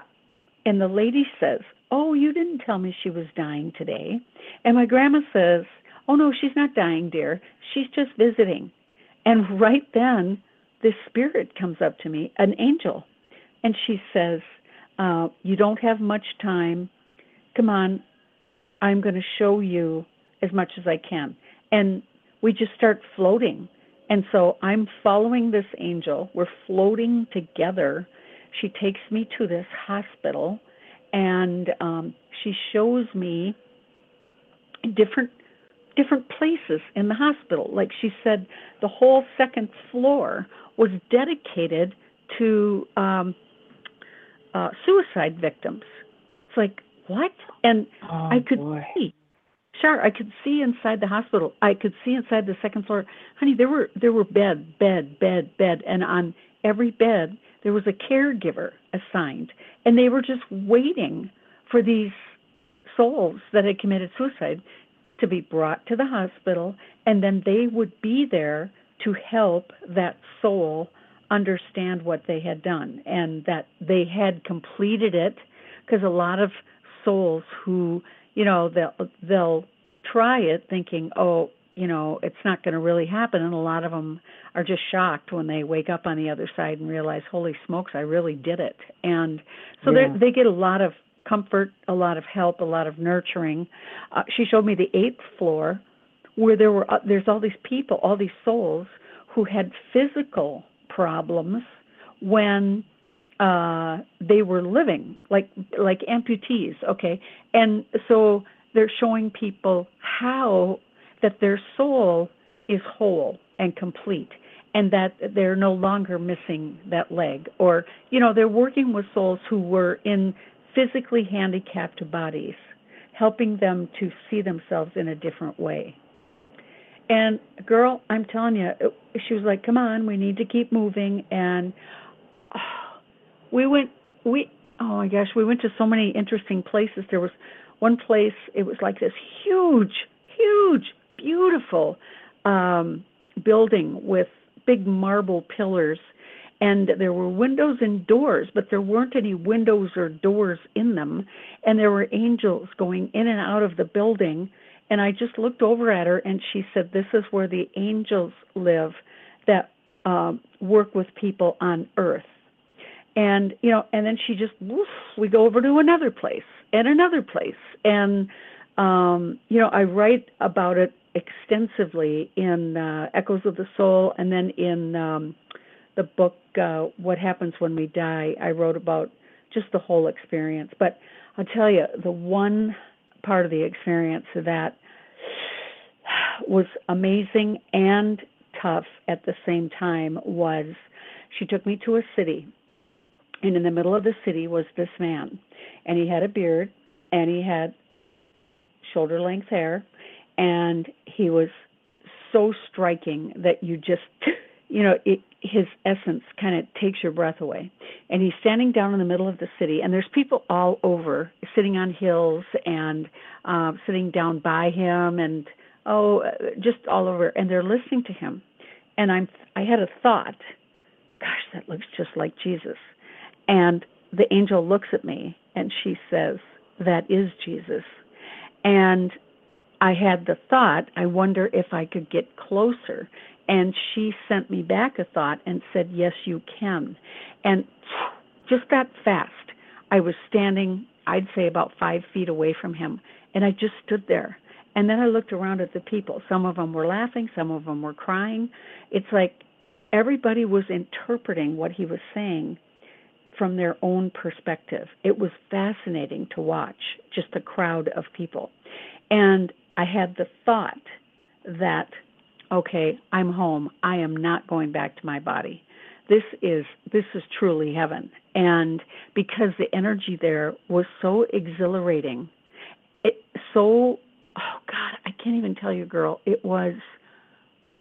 and the lady says, "Oh, you didn't tell me she was dying today," and my grandma says, "Oh no, she's not dying, dear. She's just visiting," and right then, this spirit comes up to me, an angel, and she says, uh, "You don't have much time. Come on, I'm going to show you." as much as I can. And we just start floating. And so I'm following this angel. We're floating together. She takes me to this hospital and um, she shows me different different places in the hospital. Like she said, the whole second floor was dedicated to um, uh, suicide victims. It's like what? And Oh, I could boy. see. Sure, I could see inside the hospital. I could see inside the second floor. Honey, there were there were bed, bed, bed, bed, and on every bed there was a caregiver assigned, and they were just waiting for these souls that had committed suicide to be brought to the hospital, and then they would be there to help that soul understand what they had done and that they had completed it because a lot of souls who you know they'll they'll try it thinking oh you know it's not going to really happen and a lot of them are just shocked when they wake up on the other side and realize holy smokes i really did it and so Yeah. they they get a lot of comfort a lot of help a lot of nurturing. Uh, she showed me the eighth floor where there were uh, there's all these people all these souls who had physical problems when uh they were living like like amputees okay? And so they're showing people how that their soul is whole and complete and that they're no longer missing that leg. Or you know they're working with souls who were in physically handicapped bodies helping them to see themselves in a different way. And girl i'm telling you she was like come on we need to keep moving. And we went we oh my gosh we went to so many interesting places. There was one place it was like this huge huge beautiful um building with big marble pillars and there were windows and doors but there weren't any windows or doors in them. And there were angels going in and out of the building. And i just looked over at her and she said this is where the angels live that um work with people on earth. And you know and then she just woof, we go over to another place and another place. And um you know i write about it extensively in uh, echoes of the soul and then in um the book uh, what happens when we die i wrote about just the whole experience. But i'll tell you the one part of the experience that was amazing and tough at the same time was she took me to a city and in the middle of the city was this man and he had a beard and he had shoulder length hair and he was so striking that you just you know it, his essence kind of takes your breath away. And he's standing down in the middle of the city and there's people all over sitting on hills and uh, sitting down by him and oh just all over and they're listening to him. And i'm i had a thought gosh that looks just like jesus. And the angel looks at me and she says that is jesus. And I had the thought, I wonder if I could get closer. And she sent me back a thought and said, Yes, you can. And just that fast, I was standing, I'd say about five feet away from him, and I just stood there. And then I looked around at the people. Some of them were laughing, some of them were crying. It's like everybody was interpreting what he was saying from their own perspective. It was fascinating to watch, just a crowd of people. And I had the thought that, okay, I'm home. I am not going back to my body. This is this is truly heaven. And because the energy there was so exhilarating, it so oh God, I can't even tell you, girl. It was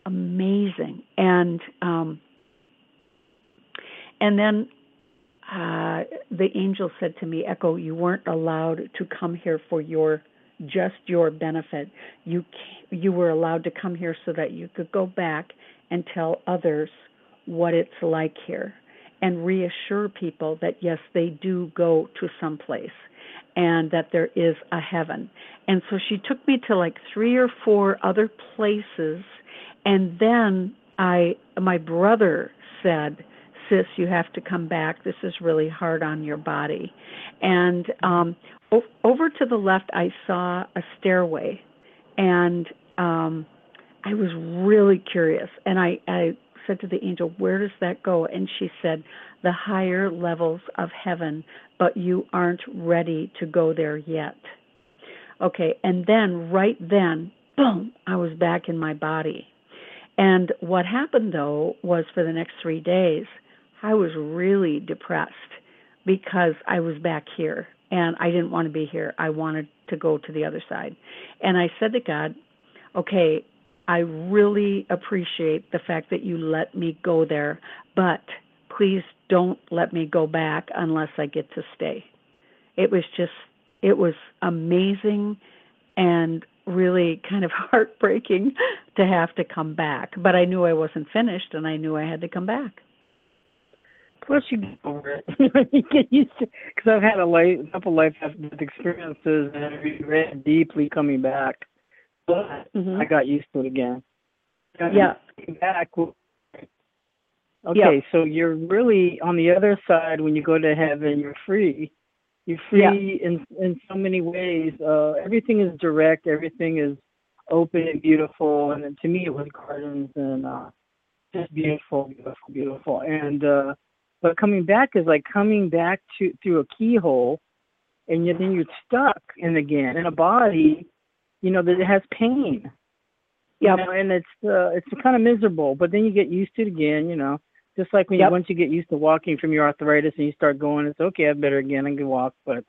amazing. And um and then uh the angel said to me, Echo, you weren't allowed to come here for your just your benefit. You you were allowed to come here so that you could go back and tell others what it's like here and reassure people that yes, they do go to some place and that there is a heaven. And so she took me to like three or four other places and then I my brother said sis you have to come back this is really hard on your body and um over to the left I saw a stairway and um I was really curious and I I said to the angel where does that go? And she said the higher levels of heaven but you aren't ready to go there yet. Okay and then right then boom I was back in my body. And what happened though was for the next 3 days I was really depressed because I was back here and I didn't want to be here. I wanted to go to the other side. And I said to God, okay, I really appreciate the fact that you let me go there, but please don't let me go back unless I get to stay. It was just, it was amazing and really kind of heartbreaking to have to come back. But I knew I wasn't finished and I knew I had to come back. Plus, you get over it. you get used to because I've had a life, a couple life experiences and I regret deeply coming back. But Mhm. I got used to it again. Yeah. Back. Okay, Yeah. so you're really on the other side when you go to heaven. You're free. You're free in in so many ways. Uh, everything is direct. Everything is open and beautiful. And to me, it was gardens and uh, just beautiful, beautiful, beautiful. And uh, but coming back is like coming back to through a keyhole, and you, then you're stuck in again in a body, you know that it has pain. You know, and it's uh, it's kind of miserable. But then you get used to it again. You know, just like when you once you get used to walking from your arthritis and you start going, it's okay. I better again. I can walk. But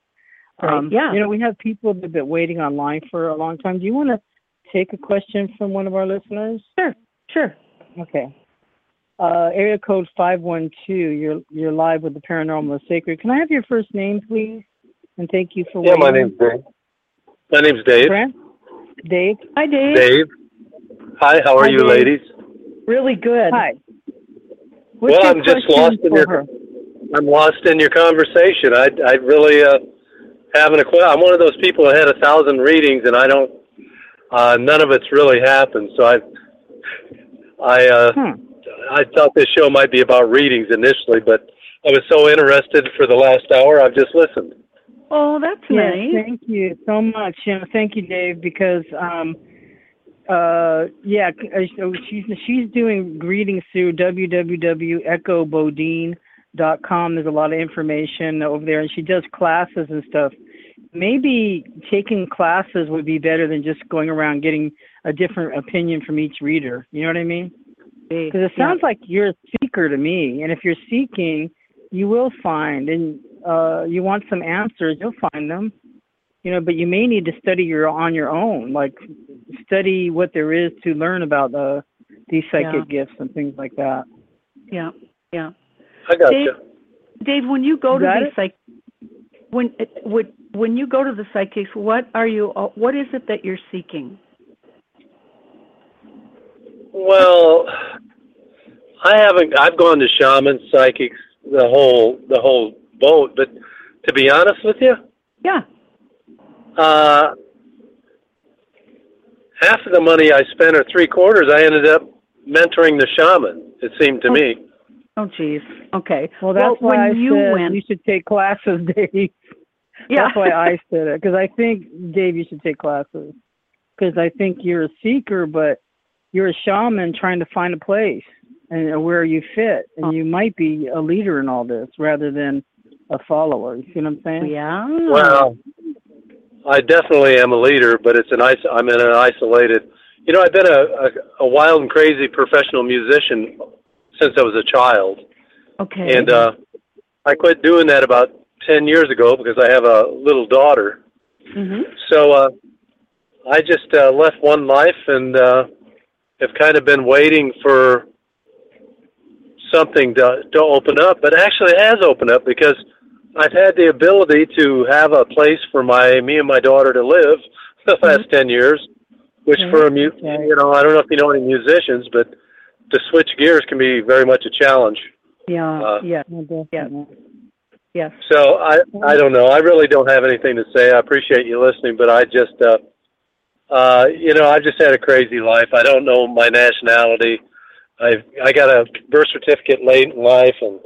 Right, um, yeah. you know, we have people that have been waiting online for a long time. Do you want to take a question from one of our listeners? Sure. Sure. Okay. Uh, area code five one two. You're you're live with the paranormal sacred. Can I have your first name, please? And thank you for Yeah, my name's Dave. My name's Dave. Brent? Dave. Hi, Dave. Dave. Hi, how are Hi, you, Dave. ladies? Really good. Hi. What's Well, your I'm just lost in your- her? I'm lost in your conversation. I I really uh having a question. I'm one of those people that had a thousand readings, and I don't. Uh, none of it's really happened. So I, I, uh, Hmm. I thought this show might be about readings initially, but I was so interested for the last hour, I've just listened. Oh, that's Yes, nice. thank you so much. You know, thank you, Dave, because um, uh, yeah, c- uh, so she's she's doing greetings through www.echobodine.com. There's a lot of information over there, and she does classes and stuff. Maybe taking classes would be better than just going around getting a different opinion from each reader. You know what I mean? Because it sounds like you're a seeker to me, and if you're seeking, you will find, and uh, you want some answers, you'll find them. You know, but you may need to study your on your own, like study what there is to learn about the these psychic gifts and things like that. Yeah. Yeah. I got Dave, you. Dave, when you go You to got the it? psych, when would when you go to the psychics, what are you? uh, What is it that you're seeking? Well, I haven't. I've gone to shamans, psychics, the whole the whole boat. But to be honest with you, Yeah. uh, half of the money I spent, or three quarters, I ended up mentoring the shaman. It seemed to Oh. me. Oh, geez. Okay. Well, that's when why I you said went. you should take classes, Dave. yeah. That's why I said it because I think Dave, you should take classes because I think you're a seeker, but you're a shaman trying to find a place and where you fit, and you might be a leader in all this rather than a follower. You see what I'm saying? yeah. Well, I definitely am a leader, but it's an is- I'm in an isolated. You know, I've been a, a, a wild and crazy professional musician since I was a child. Okay. And uh, I quit doing that about 10 years ago because I have a little daughter. Mm-hmm. So uh, I just uh, left one life and uh, have kind of been waiting for something to, to open up. But actually, it has opened up because I've had the ability to have a place for my me and my daughter to live the last 10 years, which for a mu- Okay. you know I don't know if you know any musicians, but to switch gears can be very much a challenge. Yeah. Uh, yeah. Definitely. Yes. So I I don't know. I really don't have anything to say. I appreciate you listening, but I just uh uh you know, I've just had a crazy life. I don't know my nationality. I I got a birth certificate late in life and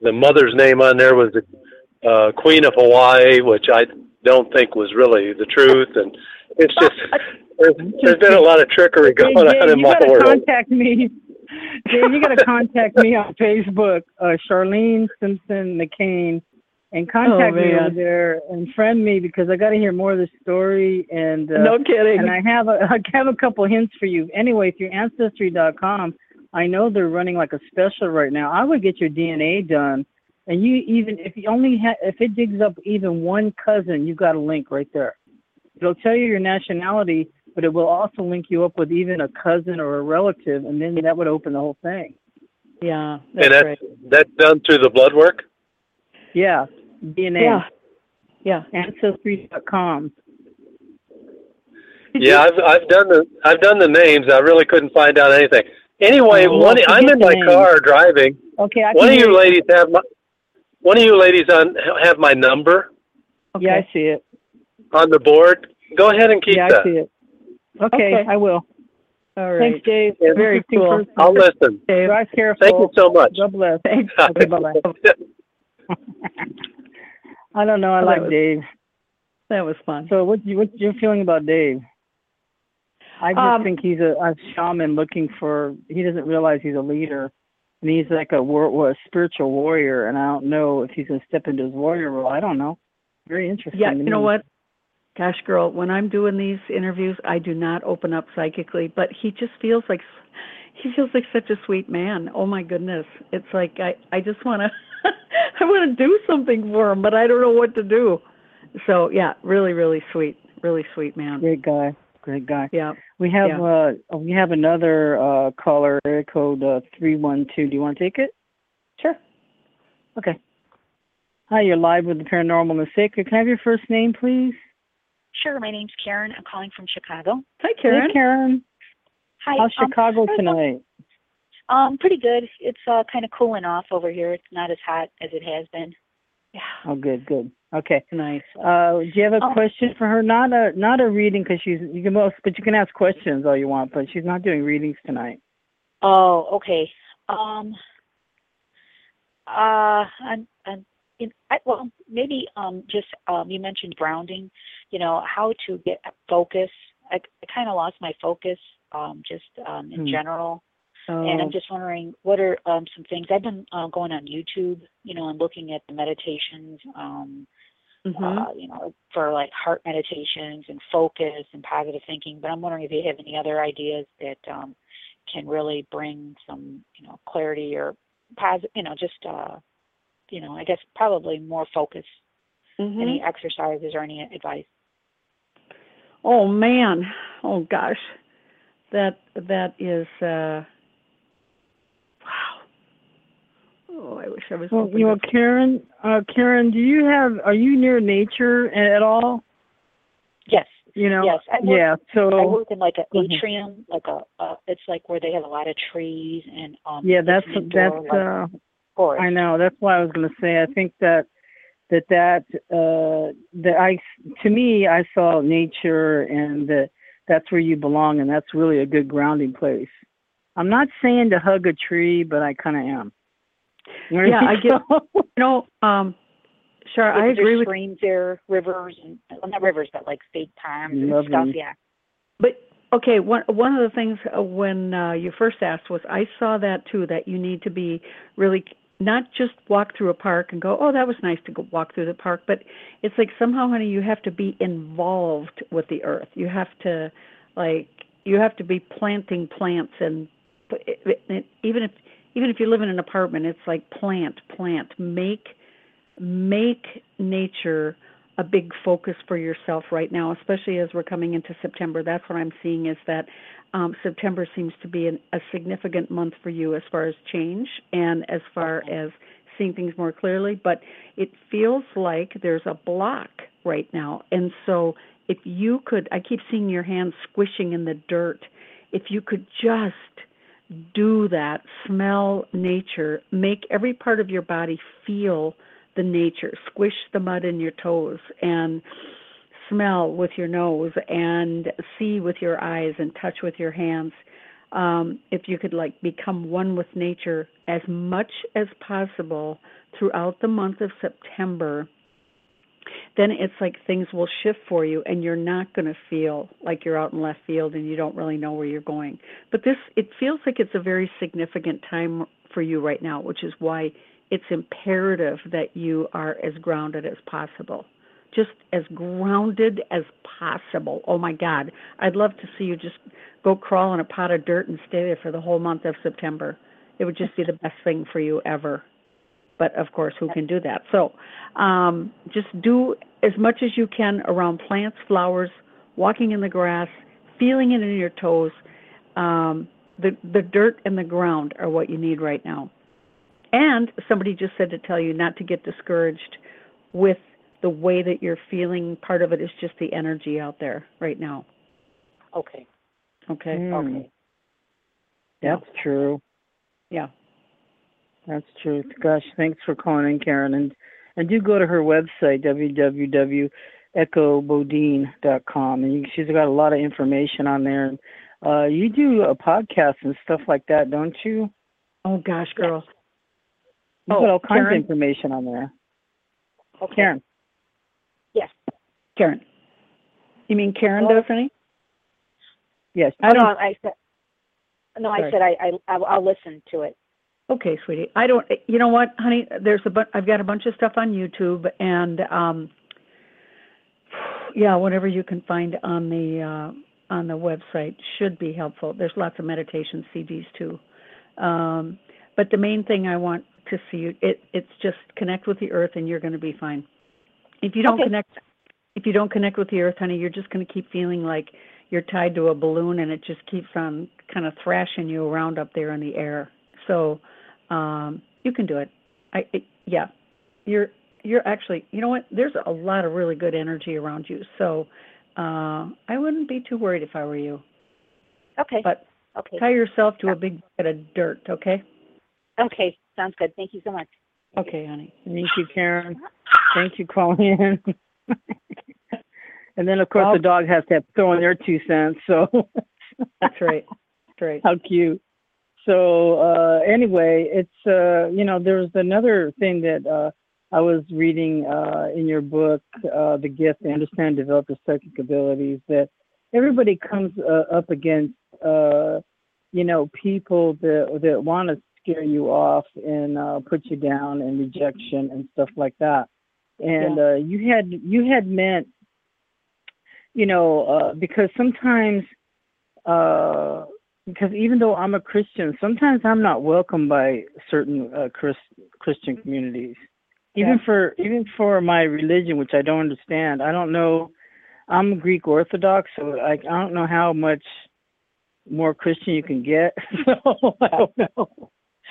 the mother's name on there was the uh Queen of Hawaii, which I don't think was really the truth and it's just there's, there's been a lot of trickery going Dave, on in you my gotta world. contact me. Dave, you gotta contact me on Facebook, uh, Charlene Simpson McCain, and contact Oh, me over there and friend me because I got to hear more of the story and uh, no kidding. and I have a I have a couple hints for you. Anyway, through ancestry.com, I know they're running like a special right now. I would get your DNA done, and you even if you only ha- if it digs up even one cousin, you've got a link right there. It'll tell you your nationality, but it will also link you up with even a cousin or a relative, and then that would open the whole thing. yeah. That's and that's right. that's done through the blood work? Yeah, DNA. Yeah. Yeah. Ancestry.com. Did Yeah, I've I've done the I've done the names. I really couldn't find out anything. Anyway, Oh, one, I'm in my name. car driving. Okay, I One of hear you ladies have my one of you ladies on have my number Okay. Yeah, I see it. on the board. Go ahead and keep yeah, that. I see it. Okay, Okay. I will. All right. Thanks, Dave. Yeah. Very Interesting cool. person. I'll listen. Dave. Drive careful. Thank you so much. God bless. Thanks. Okay, bye-bye. I don't know. I like Dave. That was fun. So, what's you, what's your feeling about Dave? I just Um, think he's a, a shaman looking for. He doesn't realize he's a leader, and he's like a war, a spiritual warrior. And I don't know if he's gonna step into his warrior role. I don't know. Very interesting. Yeah, to you know what? Gosh, girl, when I'm doing these interviews, I do not open up psychically, but he just feels like he feels like such a sweet man. Oh my goodness. It's like I I just want to I want to do something for him, but I don't know what to do. So, yeah, really really sweet. Really sweet man. Great guy. Great guy. Yeah. We have Yeah. uh we have another uh caller, area code uh three one two. Do you want to take it? Sure. Okay. Hi, you're live with the Paranormal and the Sacred. Can I have your first name, please? Sure. My name's Karen. I'm calling from Chicago. Hi, Karen. Hey, Karen. Hi. How's um, Chicago tonight? Um, pretty good. It's uh kind of cooling off over here. It's not as hot as it has been. Yeah. Oh, good, good. Okay. Nice. Uh, do you have a Oh. question for her? Not a not a reading because she's you can most, but you can ask questions all you want. But she's not doing readings tonight. Oh, okay. Um. Uh, I'm. I'm. In, I, well, maybe um just um you mentioned grounding. You know how to get focus. I, I kind of lost my focus. Um, just um in Hmm. general. Oh, And I'm just wondering, what are um, some things I've been uh, going on YouTube, you know, and looking at the meditations, um, mhm. uh, you know, for like heart meditations and focus and positive thinking. But I'm wondering if you have any other ideas that um, can really bring some, you know, clarity or positive, you know, just, uh, you know, I guess probably more focus. Mhm. Any exercises or any advice? Oh man. Oh gosh. That that is uh wow. Oh, I wish I was Well, you know, to- Karen. Uh, Karen, do you have? Are you near nature at all? Yes. You know. Yes. I work, Yeah. I work in like an Go ahead. atrium, like a, uh, it's like where they have a lot of trees and um. yeah, that's indoor, that's. like, uh forest. I know. That's why I was going to say. I think that that that uh that I to me I saw nature and that that's where you belong and that's really a good grounding place. I'm not saying to hug a tree, but I kind of am. Yeah, I get- You know, um sure, I agree with streams there, rivers, and well, not rivers, but like state farms and Lovely. stuff. Yeah. But okay, one one of the things uh, when uh, you first asked was I saw that too that you need to be really not just walk through a park and go, oh, that was nice to go walk through the park, but it's like somehow, honey, you have to be involved with the earth. You have to, like, you have to be planting plants and but it, it, it, even if even if you live in an apartment, it's like plant, plant, make make nature a big focus for yourself right now, especially as we're coming into September. That's what I'm seeing is that um, September seems to be an, a significant month for you as far as change and as far as seeing things more clearly. But it feels like there's a block right now. And so if you could, I keep seeing your hands squishing in the dirt. If you could just do that, smell nature, make every part of your body feel the nature, squish the mud in your toes, and smell with your nose, and see with your eyes, and touch with your hands. Um, if you could like become one with nature as much as possible throughout the month of September, then it's like things will shift for you and you're not going to feel like you're out in left field and you don't really know where you're going. But this it feels like it's a very significant time for you right now, which is why it's imperative that you are as grounded as possible. Just as grounded as possible. Oh my God. I'd love to see you just go crawl in a pot of dirt and stay there for the whole month of September. It would just be the best thing for you ever. But of course, who can do that? So um, just do as much as you can around plants, flowers, walking in the grass, feeling it in your toes. Um, the the dirt and the ground are what you need right now. And somebody just said to tell you not to get discouraged with the way that you're feeling. Part of it is just the energy out there right now. Okay. Okay. Mm. Okay. That's true. Yeah. That's true. Gosh, thanks for calling in, Karen. And and do go to her website, www.echobodine.com. And you, she's got a lot of information on there. And uh, you do a podcast and stuff like that, don't you? Oh gosh, girl. You've Oh, got all kinds Karen? of information on there. Okay. Karen. Yes. Karen. You mean Karen Well- does any? Yes. Oh, no, I said. No, I said I, I I'll, I'll listen to it. Okay, sweetie. I don't. You know what, honey? There's a bu- I've got a bunch of stuff on YouTube, and um, yeah, whatever you can find on the uh, on the website should be helpful. There's lots of meditation CDs too. Um, but the main thing I want to see you it it's just connect with the earth, and you're going to be fine. If you don't Okay. connect, if you don't connect with the earth, honey, you're just going to keep feeling like you're tied to a balloon, and it just keeps on kind of thrashing you around up there in the air. So um, you can do it. I it, yeah, you're you're actually you know what? There's a lot of really good energy around you. So uh, I wouldn't be too worried if I were you. Okay. But okay. tie yourself to a big bucket of dirt, okay? Okay. Sounds good. Thank you so much. Okay, honey. Thank you, Karen. Thank you, calling in. and then, of course, Well- the dog has to have throw in their two cents. So That's right. That's right. how cute. So uh, anyway, it's uh, you know there's another thing that uh, I was reading uh, in your book, uh, The Gift to Understand and Develop Your Psychic Abilities, that everybody comes uh, up against uh, you know people that that want to scare you off and uh, put you down and rejection and stuff like that. And uh, you had you had meant you know uh, because sometimes uh, because even though I'm a Christian, sometimes I'm not welcomed by certain uh, Chris, Christian communities. Even Yeah. for even for my religion, which I don't understand. I don't know. I'm Greek Orthodox, so I, I don't know how much more Christian you can get. so I don't know.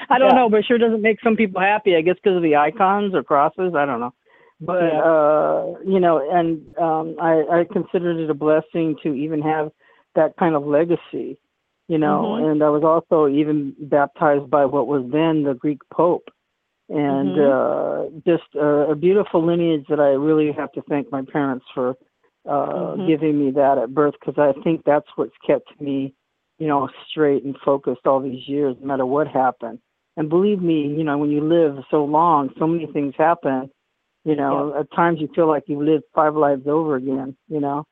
I don't Yeah. know, but it sure doesn't make some people happy. I guess because of the icons or crosses. I don't know. But Yeah. uh, you know, and um, I, I considered it a blessing to even have that kind of legacy you know Mhm. and i was also even baptized by what was then the greek pope and Mhm. uh just uh, a beautiful lineage that i really have to thank my parents for uh Mhm. giving me that at birth because i think that's what's kept me you know straight and focused all these years no matter what happened and believe me you know when you live so long so many things happen you know at times you feel like you've lived five lives over again you know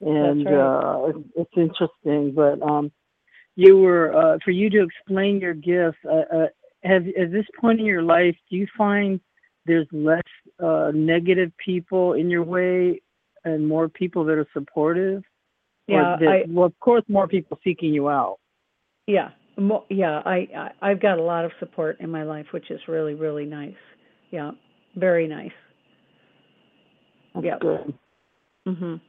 and right. uh it's, it's interesting but um you were uh for you to explain your gifts uh, uh have at this point in your life do you find there's less uh negative people in your way and more people that are supportive Yeah, that- I well of course more people seeking you out yeah, mo- yeah, I, I I've got a lot of support in my life, which is really really nice. Yeah, very nice. That's Yep. good Mhm.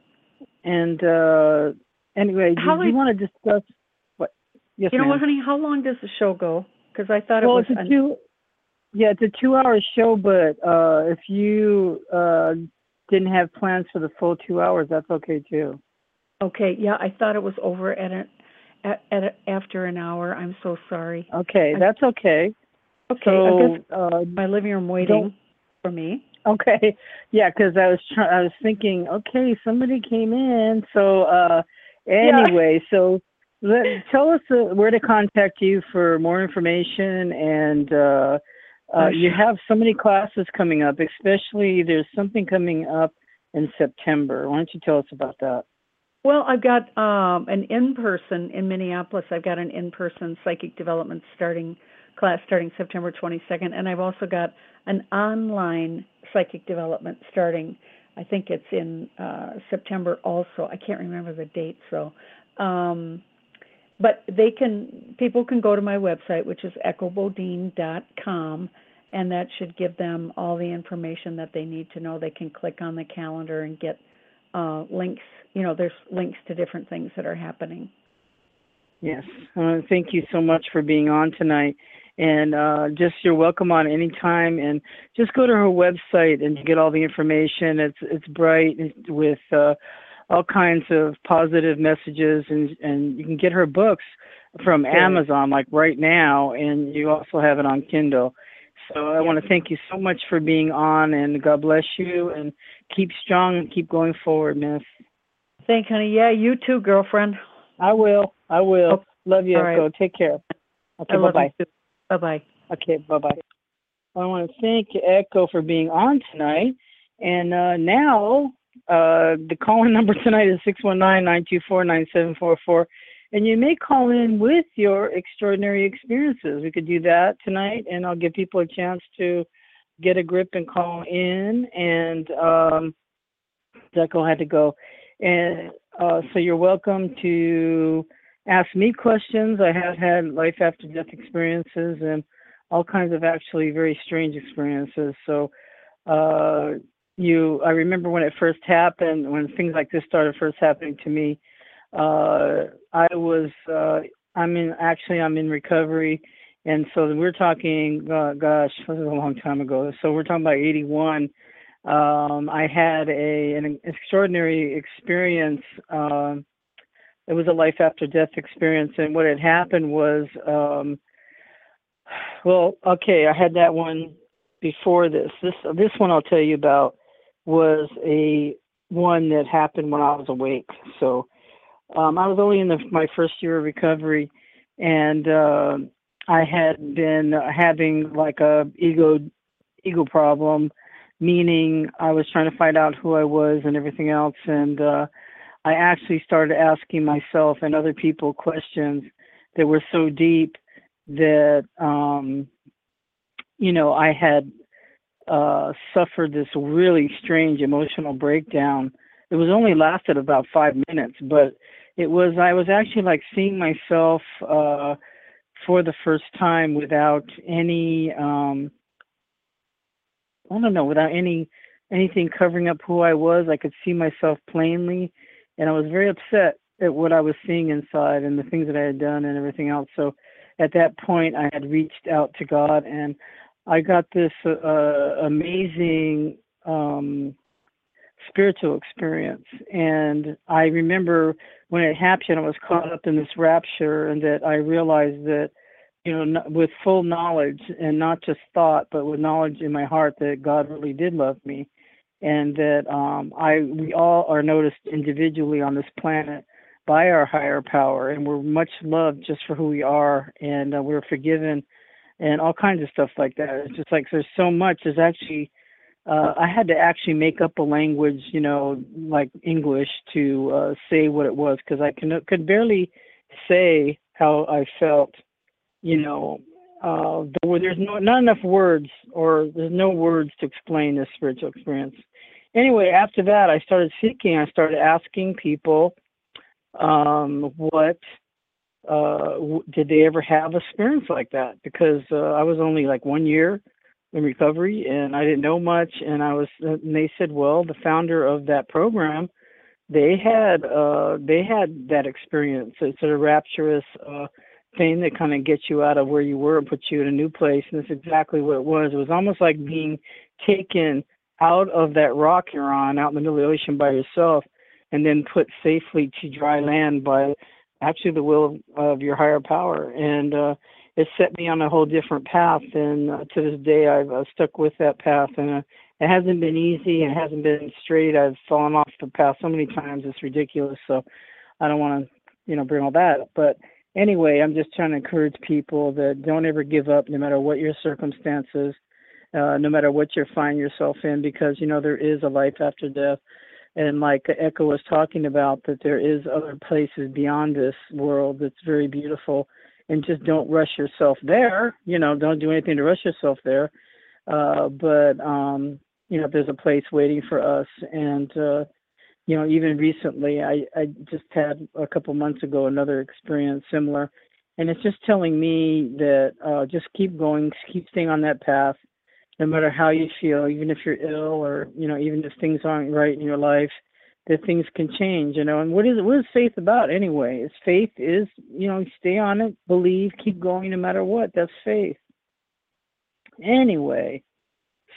and uh anyway do How you I- want to discuss yes You know ma'am. what, honey? How long does the show go? Because I thought well, it was. it's a an- two. Yeah, it's a two-hour show, but uh, if you uh, didn't have plans for the full two hours, that's okay too. okay, yeah, I thought it was over at an at, at a, after an hour. I'm so sorry. Okay, I- that's okay. Okay, I guess uh, my living room waiting don't- for me. okay, yeah, because I was trying. I was thinking, okay, somebody came in. So uh, anyway, so let, tell us uh, where to contact you for more information and. Uh, uh, you have so many classes coming up, especially there's something coming up in September. Why don't you tell us about that? Well, I've got um an in-person in Minneapolis. I've got an in-person psychic development starting class starting September 22nd, and I've also got an online psychic development starting. I think it's in uh September also. I can't remember the date, so um but they can people can go to my website which is echobodine.com and that should give them all the information that they need to know. They can click on the calendar and get uh, links. You know, there's links to different things that are happening. Yes. Uh, thank you so much for being on tonight. And uh, just you're welcome on any time. And just go to her website and get all the information. It's it's bright with uh, all kinds of positive messages, and and you can get her books. from Amazon, like right now, and you also have it on Kindle. So I want to thank you so much for being on, and God bless you, and keep strong and keep going forward, Miss. Thank, honey. Yeah, you too, girlfriend. I will. I will. Oh, love you, all right. Echo. Take care. Okay, bye bye. Bye bye. Okay, bye bye. I want to thank Echo for being on tonight. And uh, now, uh, the call-in number tonight is 619-924-9744. And you may call in with your extraordinary experiences. We could do that tonight, and I'll give people a chance to get a grip and call in. And um, Echo had to go. And uh, so you're welcome to ask me questions. I have had life after death experiences and all kinds of actually very strange experiences. So uh, you, I remember when it first happened, when things like this started first happening to me. Uh, I was, uh, I'm in actually I'm in recovery, and so we're talking. Uh, gosh, this is a long time ago. So we're talking about '81. Um, I had a an extraordinary experience. Um, it was a life after death experience, and what had happened was, um, well, okay, I had that one before this. This this one I'll tell you about was a one that happened when I was awake. So um, I was only in the, my first year of recovery, and uh, I had been having like a ego ego problem, meaning I was trying to find out who I was and everything else, and uh, I actually started asking myself and other people questions that were so deep that um, you know I had uh, suffered this really strange emotional breakdown. It was only lasted about five minutes, but it was I was actually like seeing myself uh, for the first time without any um, I don't know without any anything covering up who I was. I could see myself plainly, and I was very upset at what I was seeing inside and the things that I had done and everything else. So at that point, I had reached out to God and I got this uh, amazing um, spiritual experience. And I remember when it happened, I was caught up in this rapture, and that I realized that, you know, with full knowledge and not just thought, but with knowledge in my heart that God really did love me, and that um, I we all are noticed individually on this planet by our higher power, and we're much loved just for who we are, and uh, we're forgiven and all kinds of stuff like that. It's just like there's so much. There's actually uh, I had to actually make up a language, you know, like English to uh, say what it was because I can, could barely say how I felt. You know, uh, there's no, not enough words, or there's no words to explain this spiritual experience. Anyway, after that, I started seeking. I started asking people um, what uh w- did they ever have experience like that? Because uh, i was only like one year in recovery and i didn't know much and i was and they said well the founder of that program they had uh they had that experience. It's a rapturous uh thing that kind of gets you out of where you were and puts you in a new place and that's exactly what it was. It was almost like being taken out of that rock you're on out in the middle of the ocean by yourself and then put safely to dry land by actually the will of, of your higher power. And uh it set me on a whole different path. And uh, to this day i've uh, stuck with that path. And uh, it hasn't been easy it hasn't been straight. I've fallen off the path so many times it's ridiculous. So i don't want to you know bring all that up. But anyway i'm just trying to encourage people that don't ever give up no matter what your circumstances uh no matter what you find yourself in because you know there is a life after death and like Echo was talking about, that there is other places beyond this world that's very beautiful, and just don't rush yourself there. You know, don't do anything to rush yourself there. Uh, but um, you know, there's a place waiting for us, and uh, you know, even recently, I I just had a couple months ago another experience similar, and it's just telling me that uh, just keep going, keep staying on that path no matter how you feel, even if you're ill or you know, even if things aren't right in your life, that things can change, you know. And what is what is faith about anyway? Is faith is, you know, stay on it, believe, keep going no matter what. That's faith. Anyway,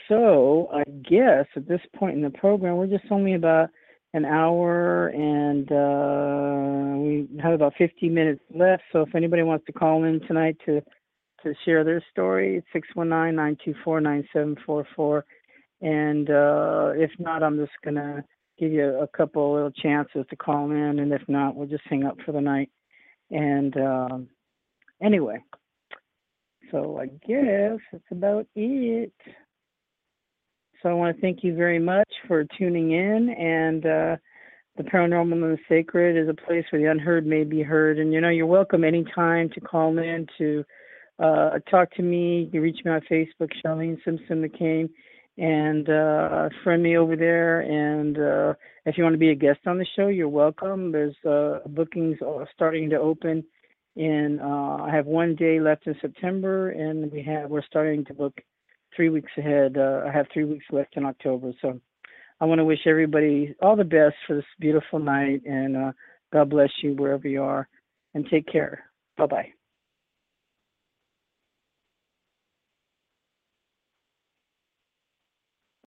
so I guess at this point in the program we're just only about an hour, and uh, we have about 50 minutes left. So if anybody wants to call in tonight to to share their story, it's 619-924-9744. And uh, if not, I'm just gonna give you a couple little chances to call in, and if not, we'll just hang up for the night. And um, anyway, so I guess that's about it. So I want to thank you very much for tuning in. And uh, the paranormal and the sacred is a place where the unheard may be heard. And you know, you're welcome anytime to call in to uh, talk to me. You can reach me on Facebook, Charlene Simpson McCain, and uh, friend me over there. And uh, if you want to be a guest on the show, you're welcome. There's uh, bookings starting to open. and uh, I have one day left in September, and we have we're starting to book three weeks ahead. Uh, I have three weeks left in October. So I want to wish everybody all the best for this beautiful night and uh, God bless you wherever you are and take care. Bye bye.